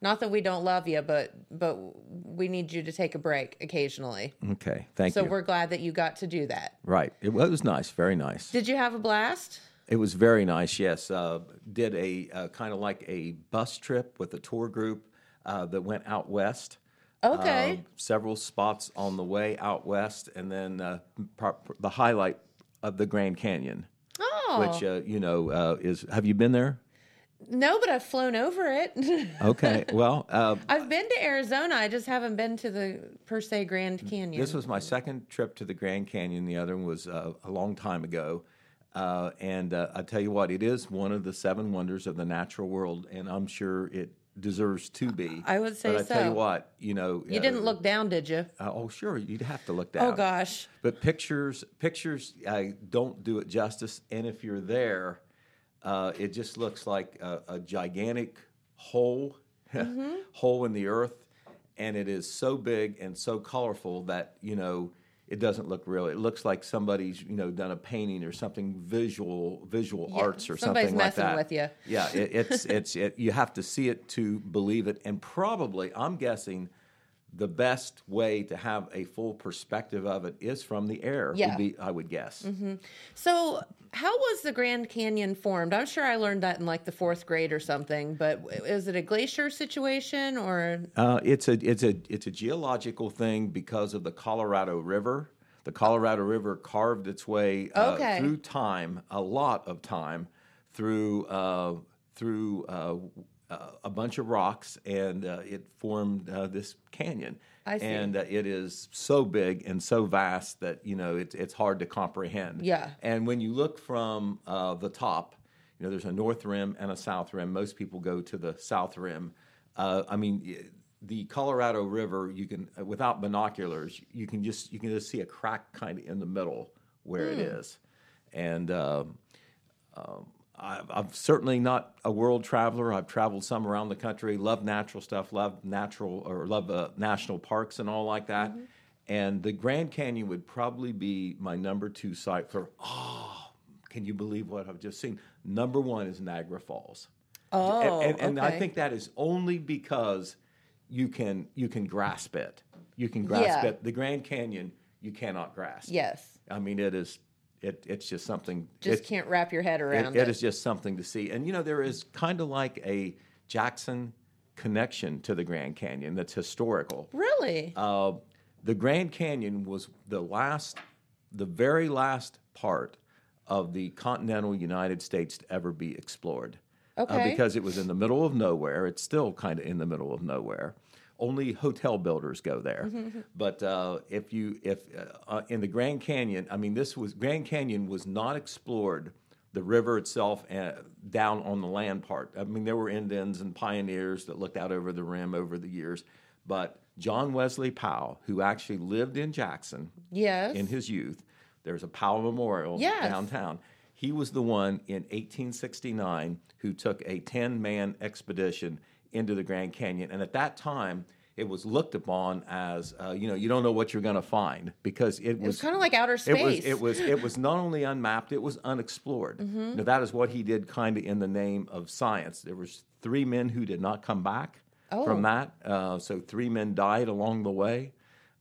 Not that we don't love you, but but we need you to take a break occasionally. Okay, thank so you. So we're glad that you got to do that. Right, it was nice, very nice. Did you have a blast? It was very nice, yes. Uh, did a uh, kind of like a bus trip with a tour group uh, that went out west. Okay. Uh, several spots on the way out west, and then uh, the highlight of the Grand Canyon, oh which uh, you know uh, is. Have you been there? No, but I've flown over it. Okay, well, uh, I've been to Arizona. I just haven't been to the per se Grand Canyon. This was my second trip to the Grand Canyon. The other one was uh, a long time ago. Uh, and uh, I tell you what, it is one of the seven wonders of the natural world, and I'm sure it deserves to be. I would say but I tell you what, you know, you didn't look down, did you? Uh, oh, sure, you'd have to look down. Oh gosh. But pictures, pictures uh, don't do it justice. And if you're there, uh, it just looks like a, a gigantic hole, Mm-hmm. hole in the earth, and it is so big and so colorful that you know it doesn't look real. It looks like somebody's you know done a painting or something visual, visual Yeah, arts or something like that. with you. Yeah, it, it's it's it, you have to see it to believe it, and probably I'm guessing the best way to have a full perspective of it is from the air. Yeah. would be, I would guess. So, how was the Grand Canyon formed? I'm sure I learned that in like the fourth grade or something. But is it a glacier situation or? Uh, it's a it's a it's a geological thing because of the Colorado River. The Colorado River carved its way uh, Okay. through time, a lot of time, through uh, through uh, a bunch of rocks, and uh, it formed uh, this canyon. I see. And uh, it is so big and so vast that you know it's it's hard to comprehend. Yeah. And when you look from uh, the top, you know, there's a north rim and a south rim. Most people go to the south rim. Uh, I mean, the Colorado River, you can without binoculars, you can just you can just see a crack kind of in the middle where it is, and. Um, um, I, I'm certainly not a world traveler. I've traveled some around the country. Love natural stuff. Love natural or love uh, national parks and all like that. And the Grand Canyon would probably be my number two site for. Oh, can you believe what I've just seen? Number one is Niagara Falls. Oh, and, and, and I think that is only because you can you can grasp it. You can grasp Yeah. it. The Grand Canyon you cannot grasp. Yes. I mean it is it it's just something Just it- can't wrap your head around it it. is just something to see. And you know, there is kind of like a Jackson connection to the Grand Canyon that's historical. Really? Uh, the Grand Canyon was the last, the very last part of the continental United States to ever be explored. Uh, Okay. because it was in the middle of nowhere. It's still kind of in the middle of nowhere. Only hotel builders go there. But uh, if you, if uh, uh, in the Grand Canyon, I mean, this was Grand Canyon was not explored. The river itself, uh, down on the land part. I mean, there were Indians and pioneers that looked out over the rim over the years. But John Wesley Powell, who actually lived in Jackson yes. in his youth, there's a Powell Memorial Yes. downtown. He was the one in 1869 who took a 10 man expedition into the Grand Canyon. And at that time, it was looked upon as, uh, you know, you don't know what you're going to find because it it was was kind of like outer space. it was it was it was not only unmapped, it was unexplored. Mm-hmm. Now that is what he did kind of in the name of science. There was three men who did not come back Oh. from that. Uh, so three men died along the way.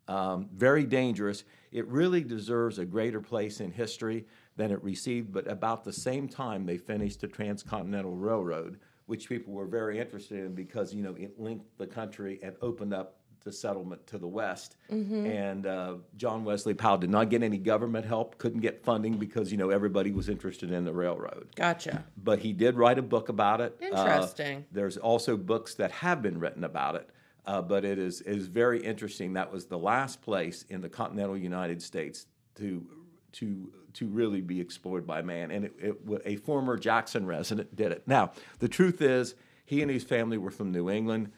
Um, very dangerous. It really deserves a greater place in history than it received. But about the same time, they finished the Transcontinental Railroad, which people were very interested in because you know it linked the country and opened up the settlement to the west. And uh, John Wesley Powell did not get any government help, couldn't get funding because you know everybody was interested in the railroad Gotcha. but he did write a book about it. Uh, Interesting. there's also books that have been written about it, uh, but it is is very interesting. That was the last place in the continental United States to to to really be explored by man, and it, it, a former Jackson resident did it. Now, the truth is, he and his family were from New England.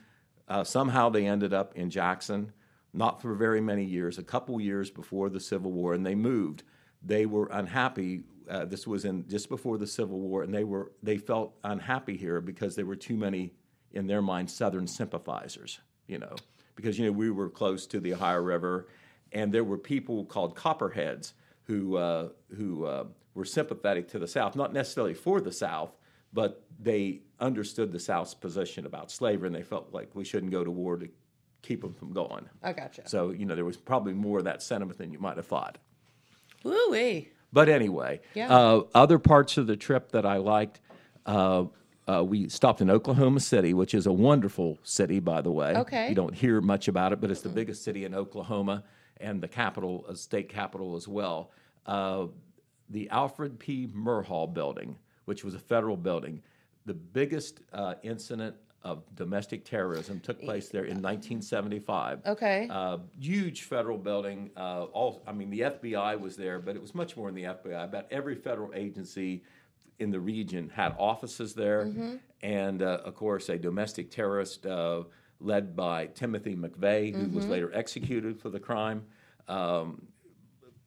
Uh, somehow they ended up in Jackson, not for very many years, a couple years before the Civil War, and they moved. They were unhappy. Uh, this was in just before the Civil War, and they were they felt unhappy here because there were too many, in their mind, Southern sympathizers. You know, because you know we were close to the Ohio River, and there were people called Copperheads who uh, who uh, were sympathetic to the South, not necessarily for the South, but they understood the South's position about slavery, and they felt like we shouldn't go to war to keep them from going. I gotcha. So you know there was probably more of that sentiment than you might have thought. Woo wee. But anyway, Yeah. uh, other parts of the trip that I liked. Uh, uh, we stopped in Oklahoma City, which is a wonderful city, by the way. Okay. You don't hear much about it, but it's the biggest city in Oklahoma and the capital, uh, state capital as well. Uh, the Alfred P. Murrah Building, which was a federal building, the biggest uh, incident of domestic terrorism took place there in 1975. Okay. Uh, huge federal building. Uh, all, I mean, the FBI was there, but it was much more than the FBI. About every federal agency in the region had offices there, and uh, of course, a domestic terrorist uh, led by Timothy McVeigh, who was later executed for the crime, um,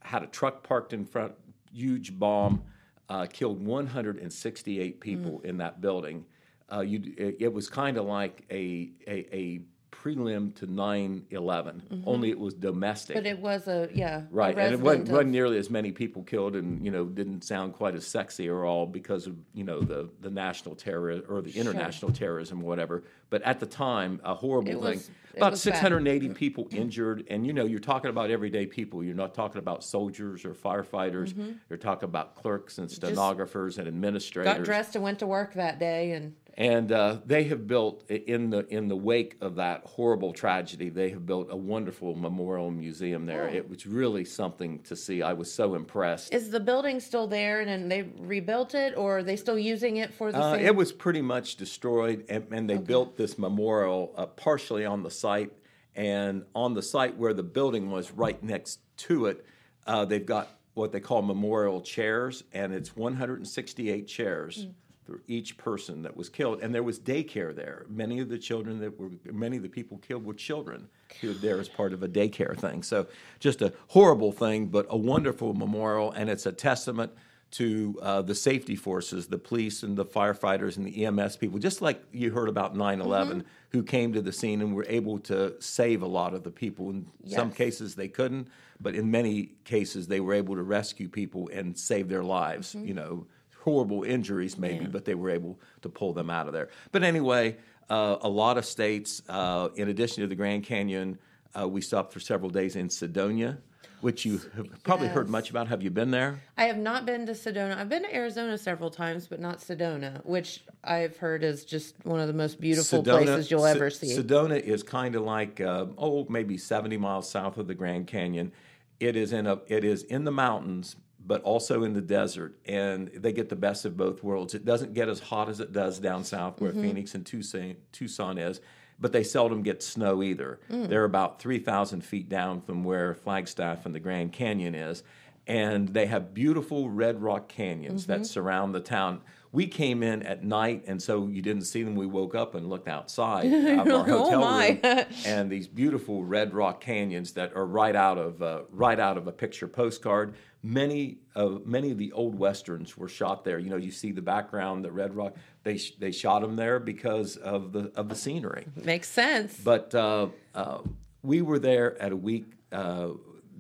had a truck parked in front, huge bomb, uh, killed 168 people in that building. Uh, you, it, it was kind of like a, a, a prelim to 9 11, mm-hmm. only it was domestic. But it was a yeah. a Right, and it wasn't, of- wasn't nearly as many people killed, and you know didn't sound quite as sexy or all because of you know the the national terror or the international terrorism, or whatever. But at the time, a horrible It thing. was- about was bad. 680 people injured, and you know you're talking about everyday people. You're not talking about soldiers or firefighters. Mm-hmm. You're talking about clerks and stenographers and administrators. got dressed and went to work that day and And uh, they have built in the in the wake of that horrible tragedy. They have built a wonderful memorial museum there. Oh. It was really something to see. I was so impressed. is the building still there and then they rebuilt it or are they still using it for the Uh, same it was pretty much destroyed, and, and they built this memorial uh, partially on the site. And on the site where the building was, right next to it, uh, they've got what they call memorial chairs, and it's 168 chairs for each person that was killed, and there was daycare there. Many of the children that were, many of the people killed were children who were there as part of a daycare thing. So just a horrible thing, but a wonderful memorial, and it's a testament to uh, the safety forces, the police and the firefighters and the EMS people, just like you heard about 9 11, who came to the scene and were able to save a lot of the people. In some cases, they couldn't, but in many cases, they were able to rescue people and save their lives. Mm-hmm. You know, horrible injuries maybe, but they were able to pull them out of there. But anyway, uh, a lot of states, uh, in addition to the Grand Canyon, uh, we stopped for several days in Sedona, which you have probably heard much about. Have you been there? I have not been to Sedona. I've been to Arizona several times, but not Sedona, which I've heard is just one of the most beautiful places you'll Se- ever see. Sedona is kind of like uh, oh maybe seventy miles south of the Grand Canyon. It is in a it is in the mountains, but also in the desert, and they get the best of both worlds. It doesn't get as hot as it does down south where mm-hmm. Phoenix and Tucson, Tucson is. But they seldom get snow either. Mm. They're about 3,000 feet down from where Flagstaff and the Grand Canyon is. And they have beautiful red rock canyons that mm-hmm. surround the town. We came in at night, and so you didn't see them. We woke up and looked outside of our Oh, hotel my. room, and these beautiful red rock canyons that are right out of uh, right out of a picture postcard. Many of many of the old westerns were shot there. You know, you see the background, the red rock. They sh- they shot them there because of the of the scenery. Makes sense. But uh, uh, we were there at a week uh,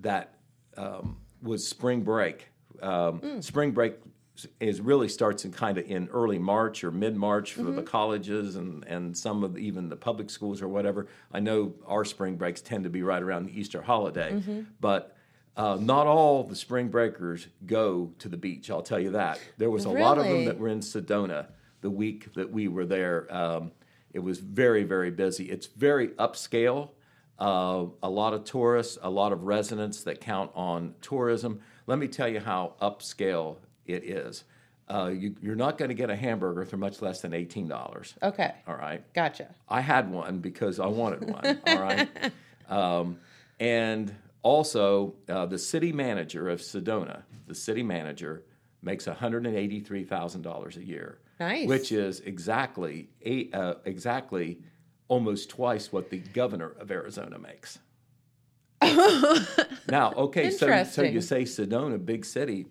that um, was spring break. Um, Spring break is really starts in kind of in early March or mid March for the colleges and and some of the, even the public schools or whatever. I know our spring breaks tend to be right around the Easter holiday, but. Uh, not all the spring breakers go to the beach. I'll tell you that. There was a lot of them that were in Sedona the week that we were there. Um, it was very, very busy. It's very upscale. Uh, a lot of tourists, a lot of residents that count on tourism. Let me tell you how upscale it is. Uh, you, you're not going to get a hamburger for much less than eighteen dollars. okay. All right. Gotcha. I had one because I wanted one. all right. Um, and also, uh, the city manager of Sedona, the city manager, makes $183,000 a year. Nice. Which is exactly eight, uh, exactly almost twice what the governor of Arizona makes. now, okay, so, so you say Sedona, big city,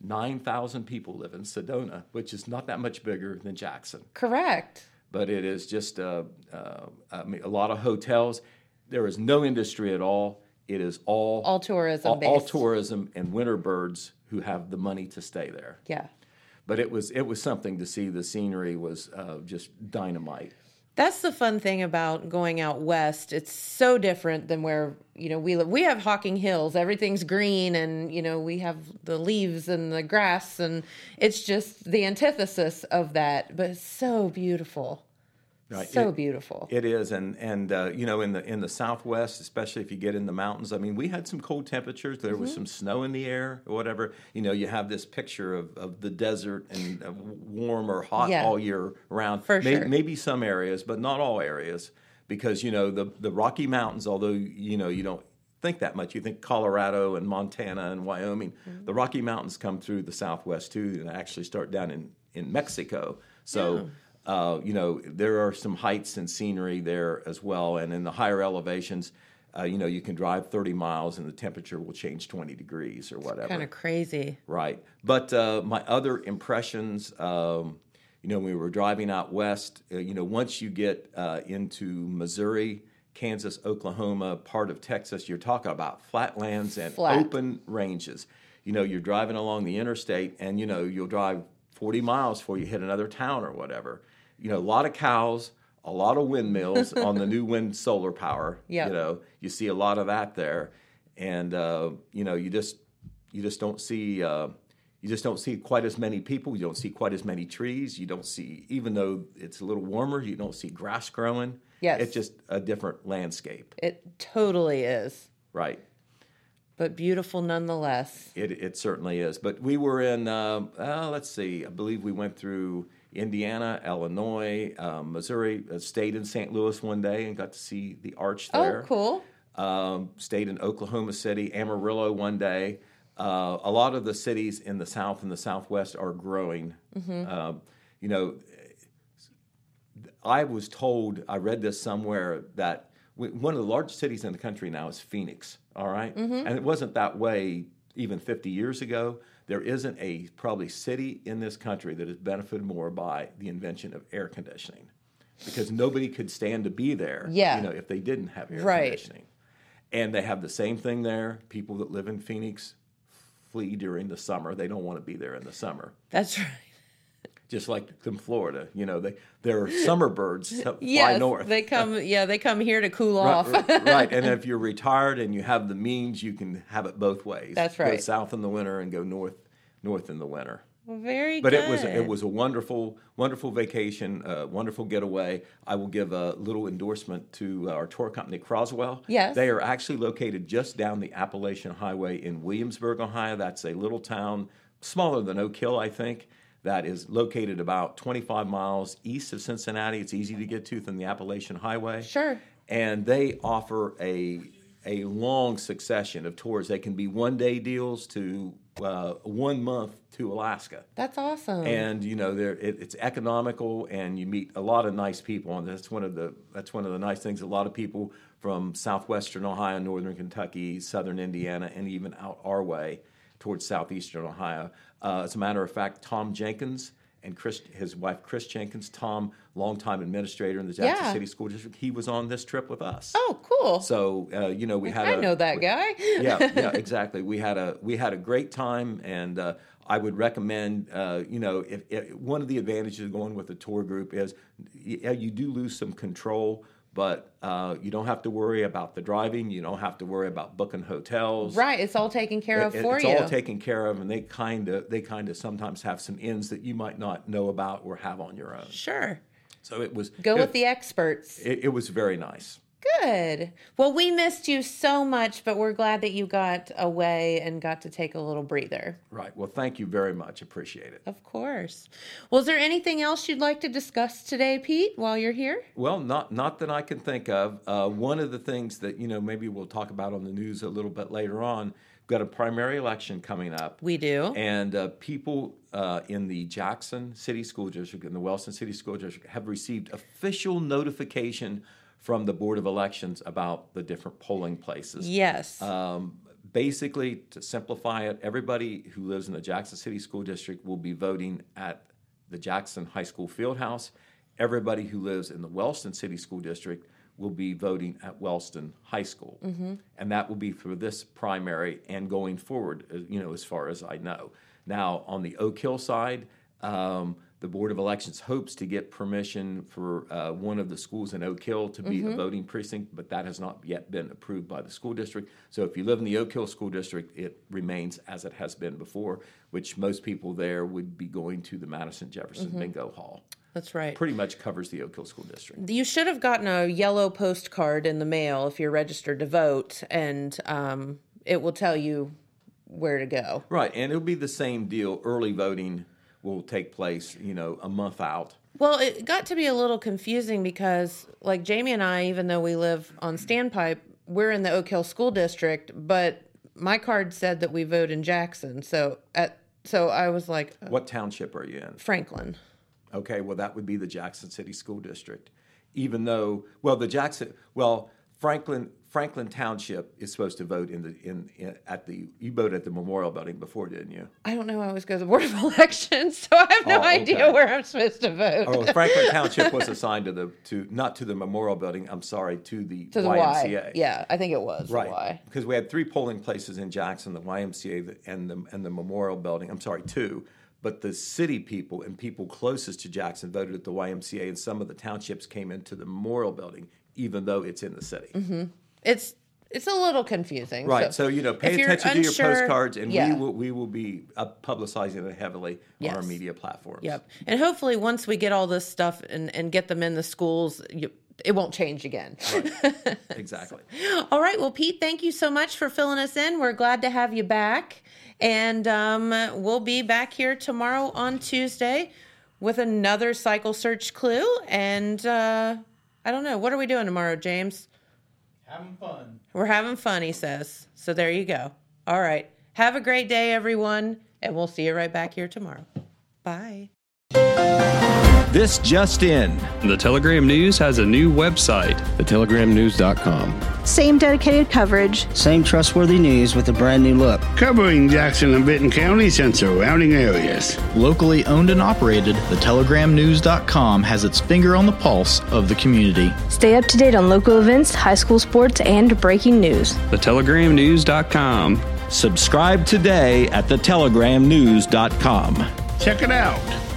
9,000 people live in Sedona, which is not that much bigger than Jackson Correct. but it is just uh, uh, I mean, a lot of hotels. There is no industry at all. It is all All tourism all, all tourism and winter birds who have the money to stay there. Yeah. But it was it was something to see. The scenery was uh, just dynamite. That's the fun thing about going out west. It's so different than where, you know, we live. We have Hocking Hills. Everything's green and, you know, we have the leaves and the grass and it's just the antithesis of that, but it's so beautiful. Right. So It- beautiful. It is, and and uh, you know, in the in the Southwest, especially if you get in the mountains. I mean, we had some cold temperatures. There Mm-hmm. was some snow in the air, or whatever. You know, you have this picture of, of the desert and uh, warm or hot Yeah. all year round. For May- sure. Maybe some areas, but not all areas, because you know the the Rocky Mountains. Although you know you don't think that much. You think Colorado and Montana and Wyoming. Mm-hmm. The Rocky Mountains come through the Southwest too, and actually start down in in Mexico. So. Uh, you know, there are some heights and scenery there as well. And in the higher elevations, uh, you know, you can drive 30 miles and the temperature will change 20 degrees or whatever. Kind of crazy. Right. But uh, my other impressions, um, you know, when we were driving out west, uh, you know, once you get uh, into Missouri, Kansas, Oklahoma, part of Texas, you're talking about flatlands and Flat. open ranges. You know, you're driving along the interstate and, you know, you'll drive 40 miles before you hit another town or whatever. You know, a lot of cows, a lot of windmills on the new wind solar power. Yep. You know, you see a lot of that there. And, uh, you know, you just, you just don't see uh, you just don't see quite as many people you don't see quite as many trees you don't see even though it's a little warmer you don't see grass growing Yes. it's just a different landscape It totally is, right but beautiful nonetheless. it, it certainly is but we were in um, uh, let's see i believe we went through indiana illinois um, missouri uh, stayed in st louis one day and got to see the arch there Oh, cool. um, stayed in Oklahoma City, Amarillo one day. Uh, a lot of the cities in the South and the Southwest are growing. Um, you know, I was told, I read this somewhere that w- one of the largest cities in the country now is Phoenix. All right? and it wasn't that way even 50 years ago. There isn't a probably city in this country that has benefited more by the invention of air conditioning, because nobody could stand to be there, Yeah. you know, if they didn't have air Right. conditioning. And they have the same thing there. People that live in Phoenix flee during the summer. They don't want to be there in the summer That's right. Just like in Florida. You know, they they're summer birds that fly Yes, north. they come. Yeah, they come here to cool Right, off. right. And if you're retired and you have the means, you can have it both ways. That's right. Go south in the winter and go north north in the winter. Very good. But good. it was it was a wonderful wonderful vacation, uh, wonderful getaway. I will give a little endorsement to our tour company Croswell. Yes. they are actually located just down the Appalachian Highway in Williamsburg, Ohio. That's a little town smaller than Oak Hill, I think. That is located about 25 miles east of Cincinnati. It's easy to get to from the Appalachian Highway Sure. and they offer a a long succession of tours. They can be one day deals to uh, one month to Alaska, That's awesome. and you know they're, it, it's economical, and you meet a lot of nice people, and that's one of the that's one of the nice things. A lot of people from southwestern Ohio, northern Kentucky, southern Indiana, and even out our way towards southeastern Ohio. Uh, as a matter of fact, Tom Jenkins and Chris, his wife Chris Jenkins, Tom, longtime administrator in the Jackson Yeah. City School District, he was on this trip with us. oh, cool. So uh, you know we had I a, know that guy. yeah, yeah, exactly. We had a we had a great time, and uh, I would recommend. Uh, you know, if, if one of the advantages of going with a tour group is, yeah, you do lose some control, but uh, you don't have to worry about the driving. You don't have to worry about booking hotels. Right. It's all taken care of It- for it's you. It's all taken care of, and they kind of they kind of sometimes have some ins that you might not know about or have on your own. sure. So it was Go it, with the experts. It, it was very nice. Good. Well, we missed you so much, but we're glad that you got away and got to take a little breather. Right. Well, thank you very much. Appreciate it. Of course. Well, is there anything else you'd like to discuss today, Pete, while you're here? Well, not not that I can think of. Uh, one of the things that you know maybe we'll talk about on the news a little bit later on. We've got a primary election coming up. We do. And uh, people uh, in the Jackson City School District and the Wellston City School District have received official notification from the Board of Elections about the different polling places. yes. Um, basically, to simplify it, everybody who lives in the Jackson City School District will be voting at the Jackson High School Fieldhouse. Everybody who lives in the Wellston City School District will be voting at Wellston High School, and that will be for this primary and going forward. uh, You know, as far as I know. Now, on the Oak Hill side. Um, the Board of Elections hopes to get permission for uh, one of the schools in Oak Hill to be a voting precinct, but that has not yet been approved by the school district. So if you live in the Oak Hill School District, it remains as it has been before, which most people there would be going to the Madison Jefferson Bingo Hall. That's right. Pretty much covers the Oak Hill School District. You should have gotten a yellow postcard in the mail if you're registered to vote, and um, it will tell you where to go. Right, and it'll be the same deal. Early voting will take place, you know, a month out. Well, it got to be a little confusing because, like Jamie and I, even though we live on Standpipe, we're in the Oak Hill School District, but my card said that we vote in Jackson. So at so I was like uh, What township are you in? Franklin. Okay, well, that would be the Jackson City School District. Even though, well, the Jackson, well, Franklin, Franklin Township is supposed to vote in the in, in at the you voted at the Memorial Building before, didn't you? I don't know. I always go to the Board of Elections, so I have no Oh, idea where I'm supposed to vote. Oh, Franklin Township was assigned to the to not to the Memorial Building. I'm sorry, to the to the YMCA. Y. Yeah, I think it was Right, Y. because we had three polling places in Jackson: the YMCA and the and the Memorial Building. I'm sorry, two. But the city people and people closest to Jackson voted at the YMCA, and some of the townships came into the Memorial Building, even though it's in the city. Mm-hmm. It's it's a little confusing. Right. So, you know, pay attention to your postcards, and yeah. we will we will be uh, publicizing it heavily on our media platforms. Yep. And hopefully, once we get all this stuff and, and get them in the schools, you, it won't change again. Exactly. all right. Well, Pete, thank you so much for filling us in. We're glad to have you back. And um, we'll be back here tomorrow on Tuesday with another cycle search clue. And uh, I don't know. What are we doing tomorrow, James? Having fun. We're having fun, he says. So there you go. All right. Have a great day, everyone. And we'll see you right back here tomorrow. Bye. This just in. The Telegram News has a new website. thetelegramnews.com. Same dedicated coverage. Same trustworthy news with a brand new look. Covering Jackson and Vinton counties and surrounding areas. Locally owned and operated, thetelegramnews.com has its finger on the pulse of the community. Stay up to date on local events, high school sports, and breaking news. Thetelegramnews.com. Subscribe today at thetelegramnews.com. Check it out.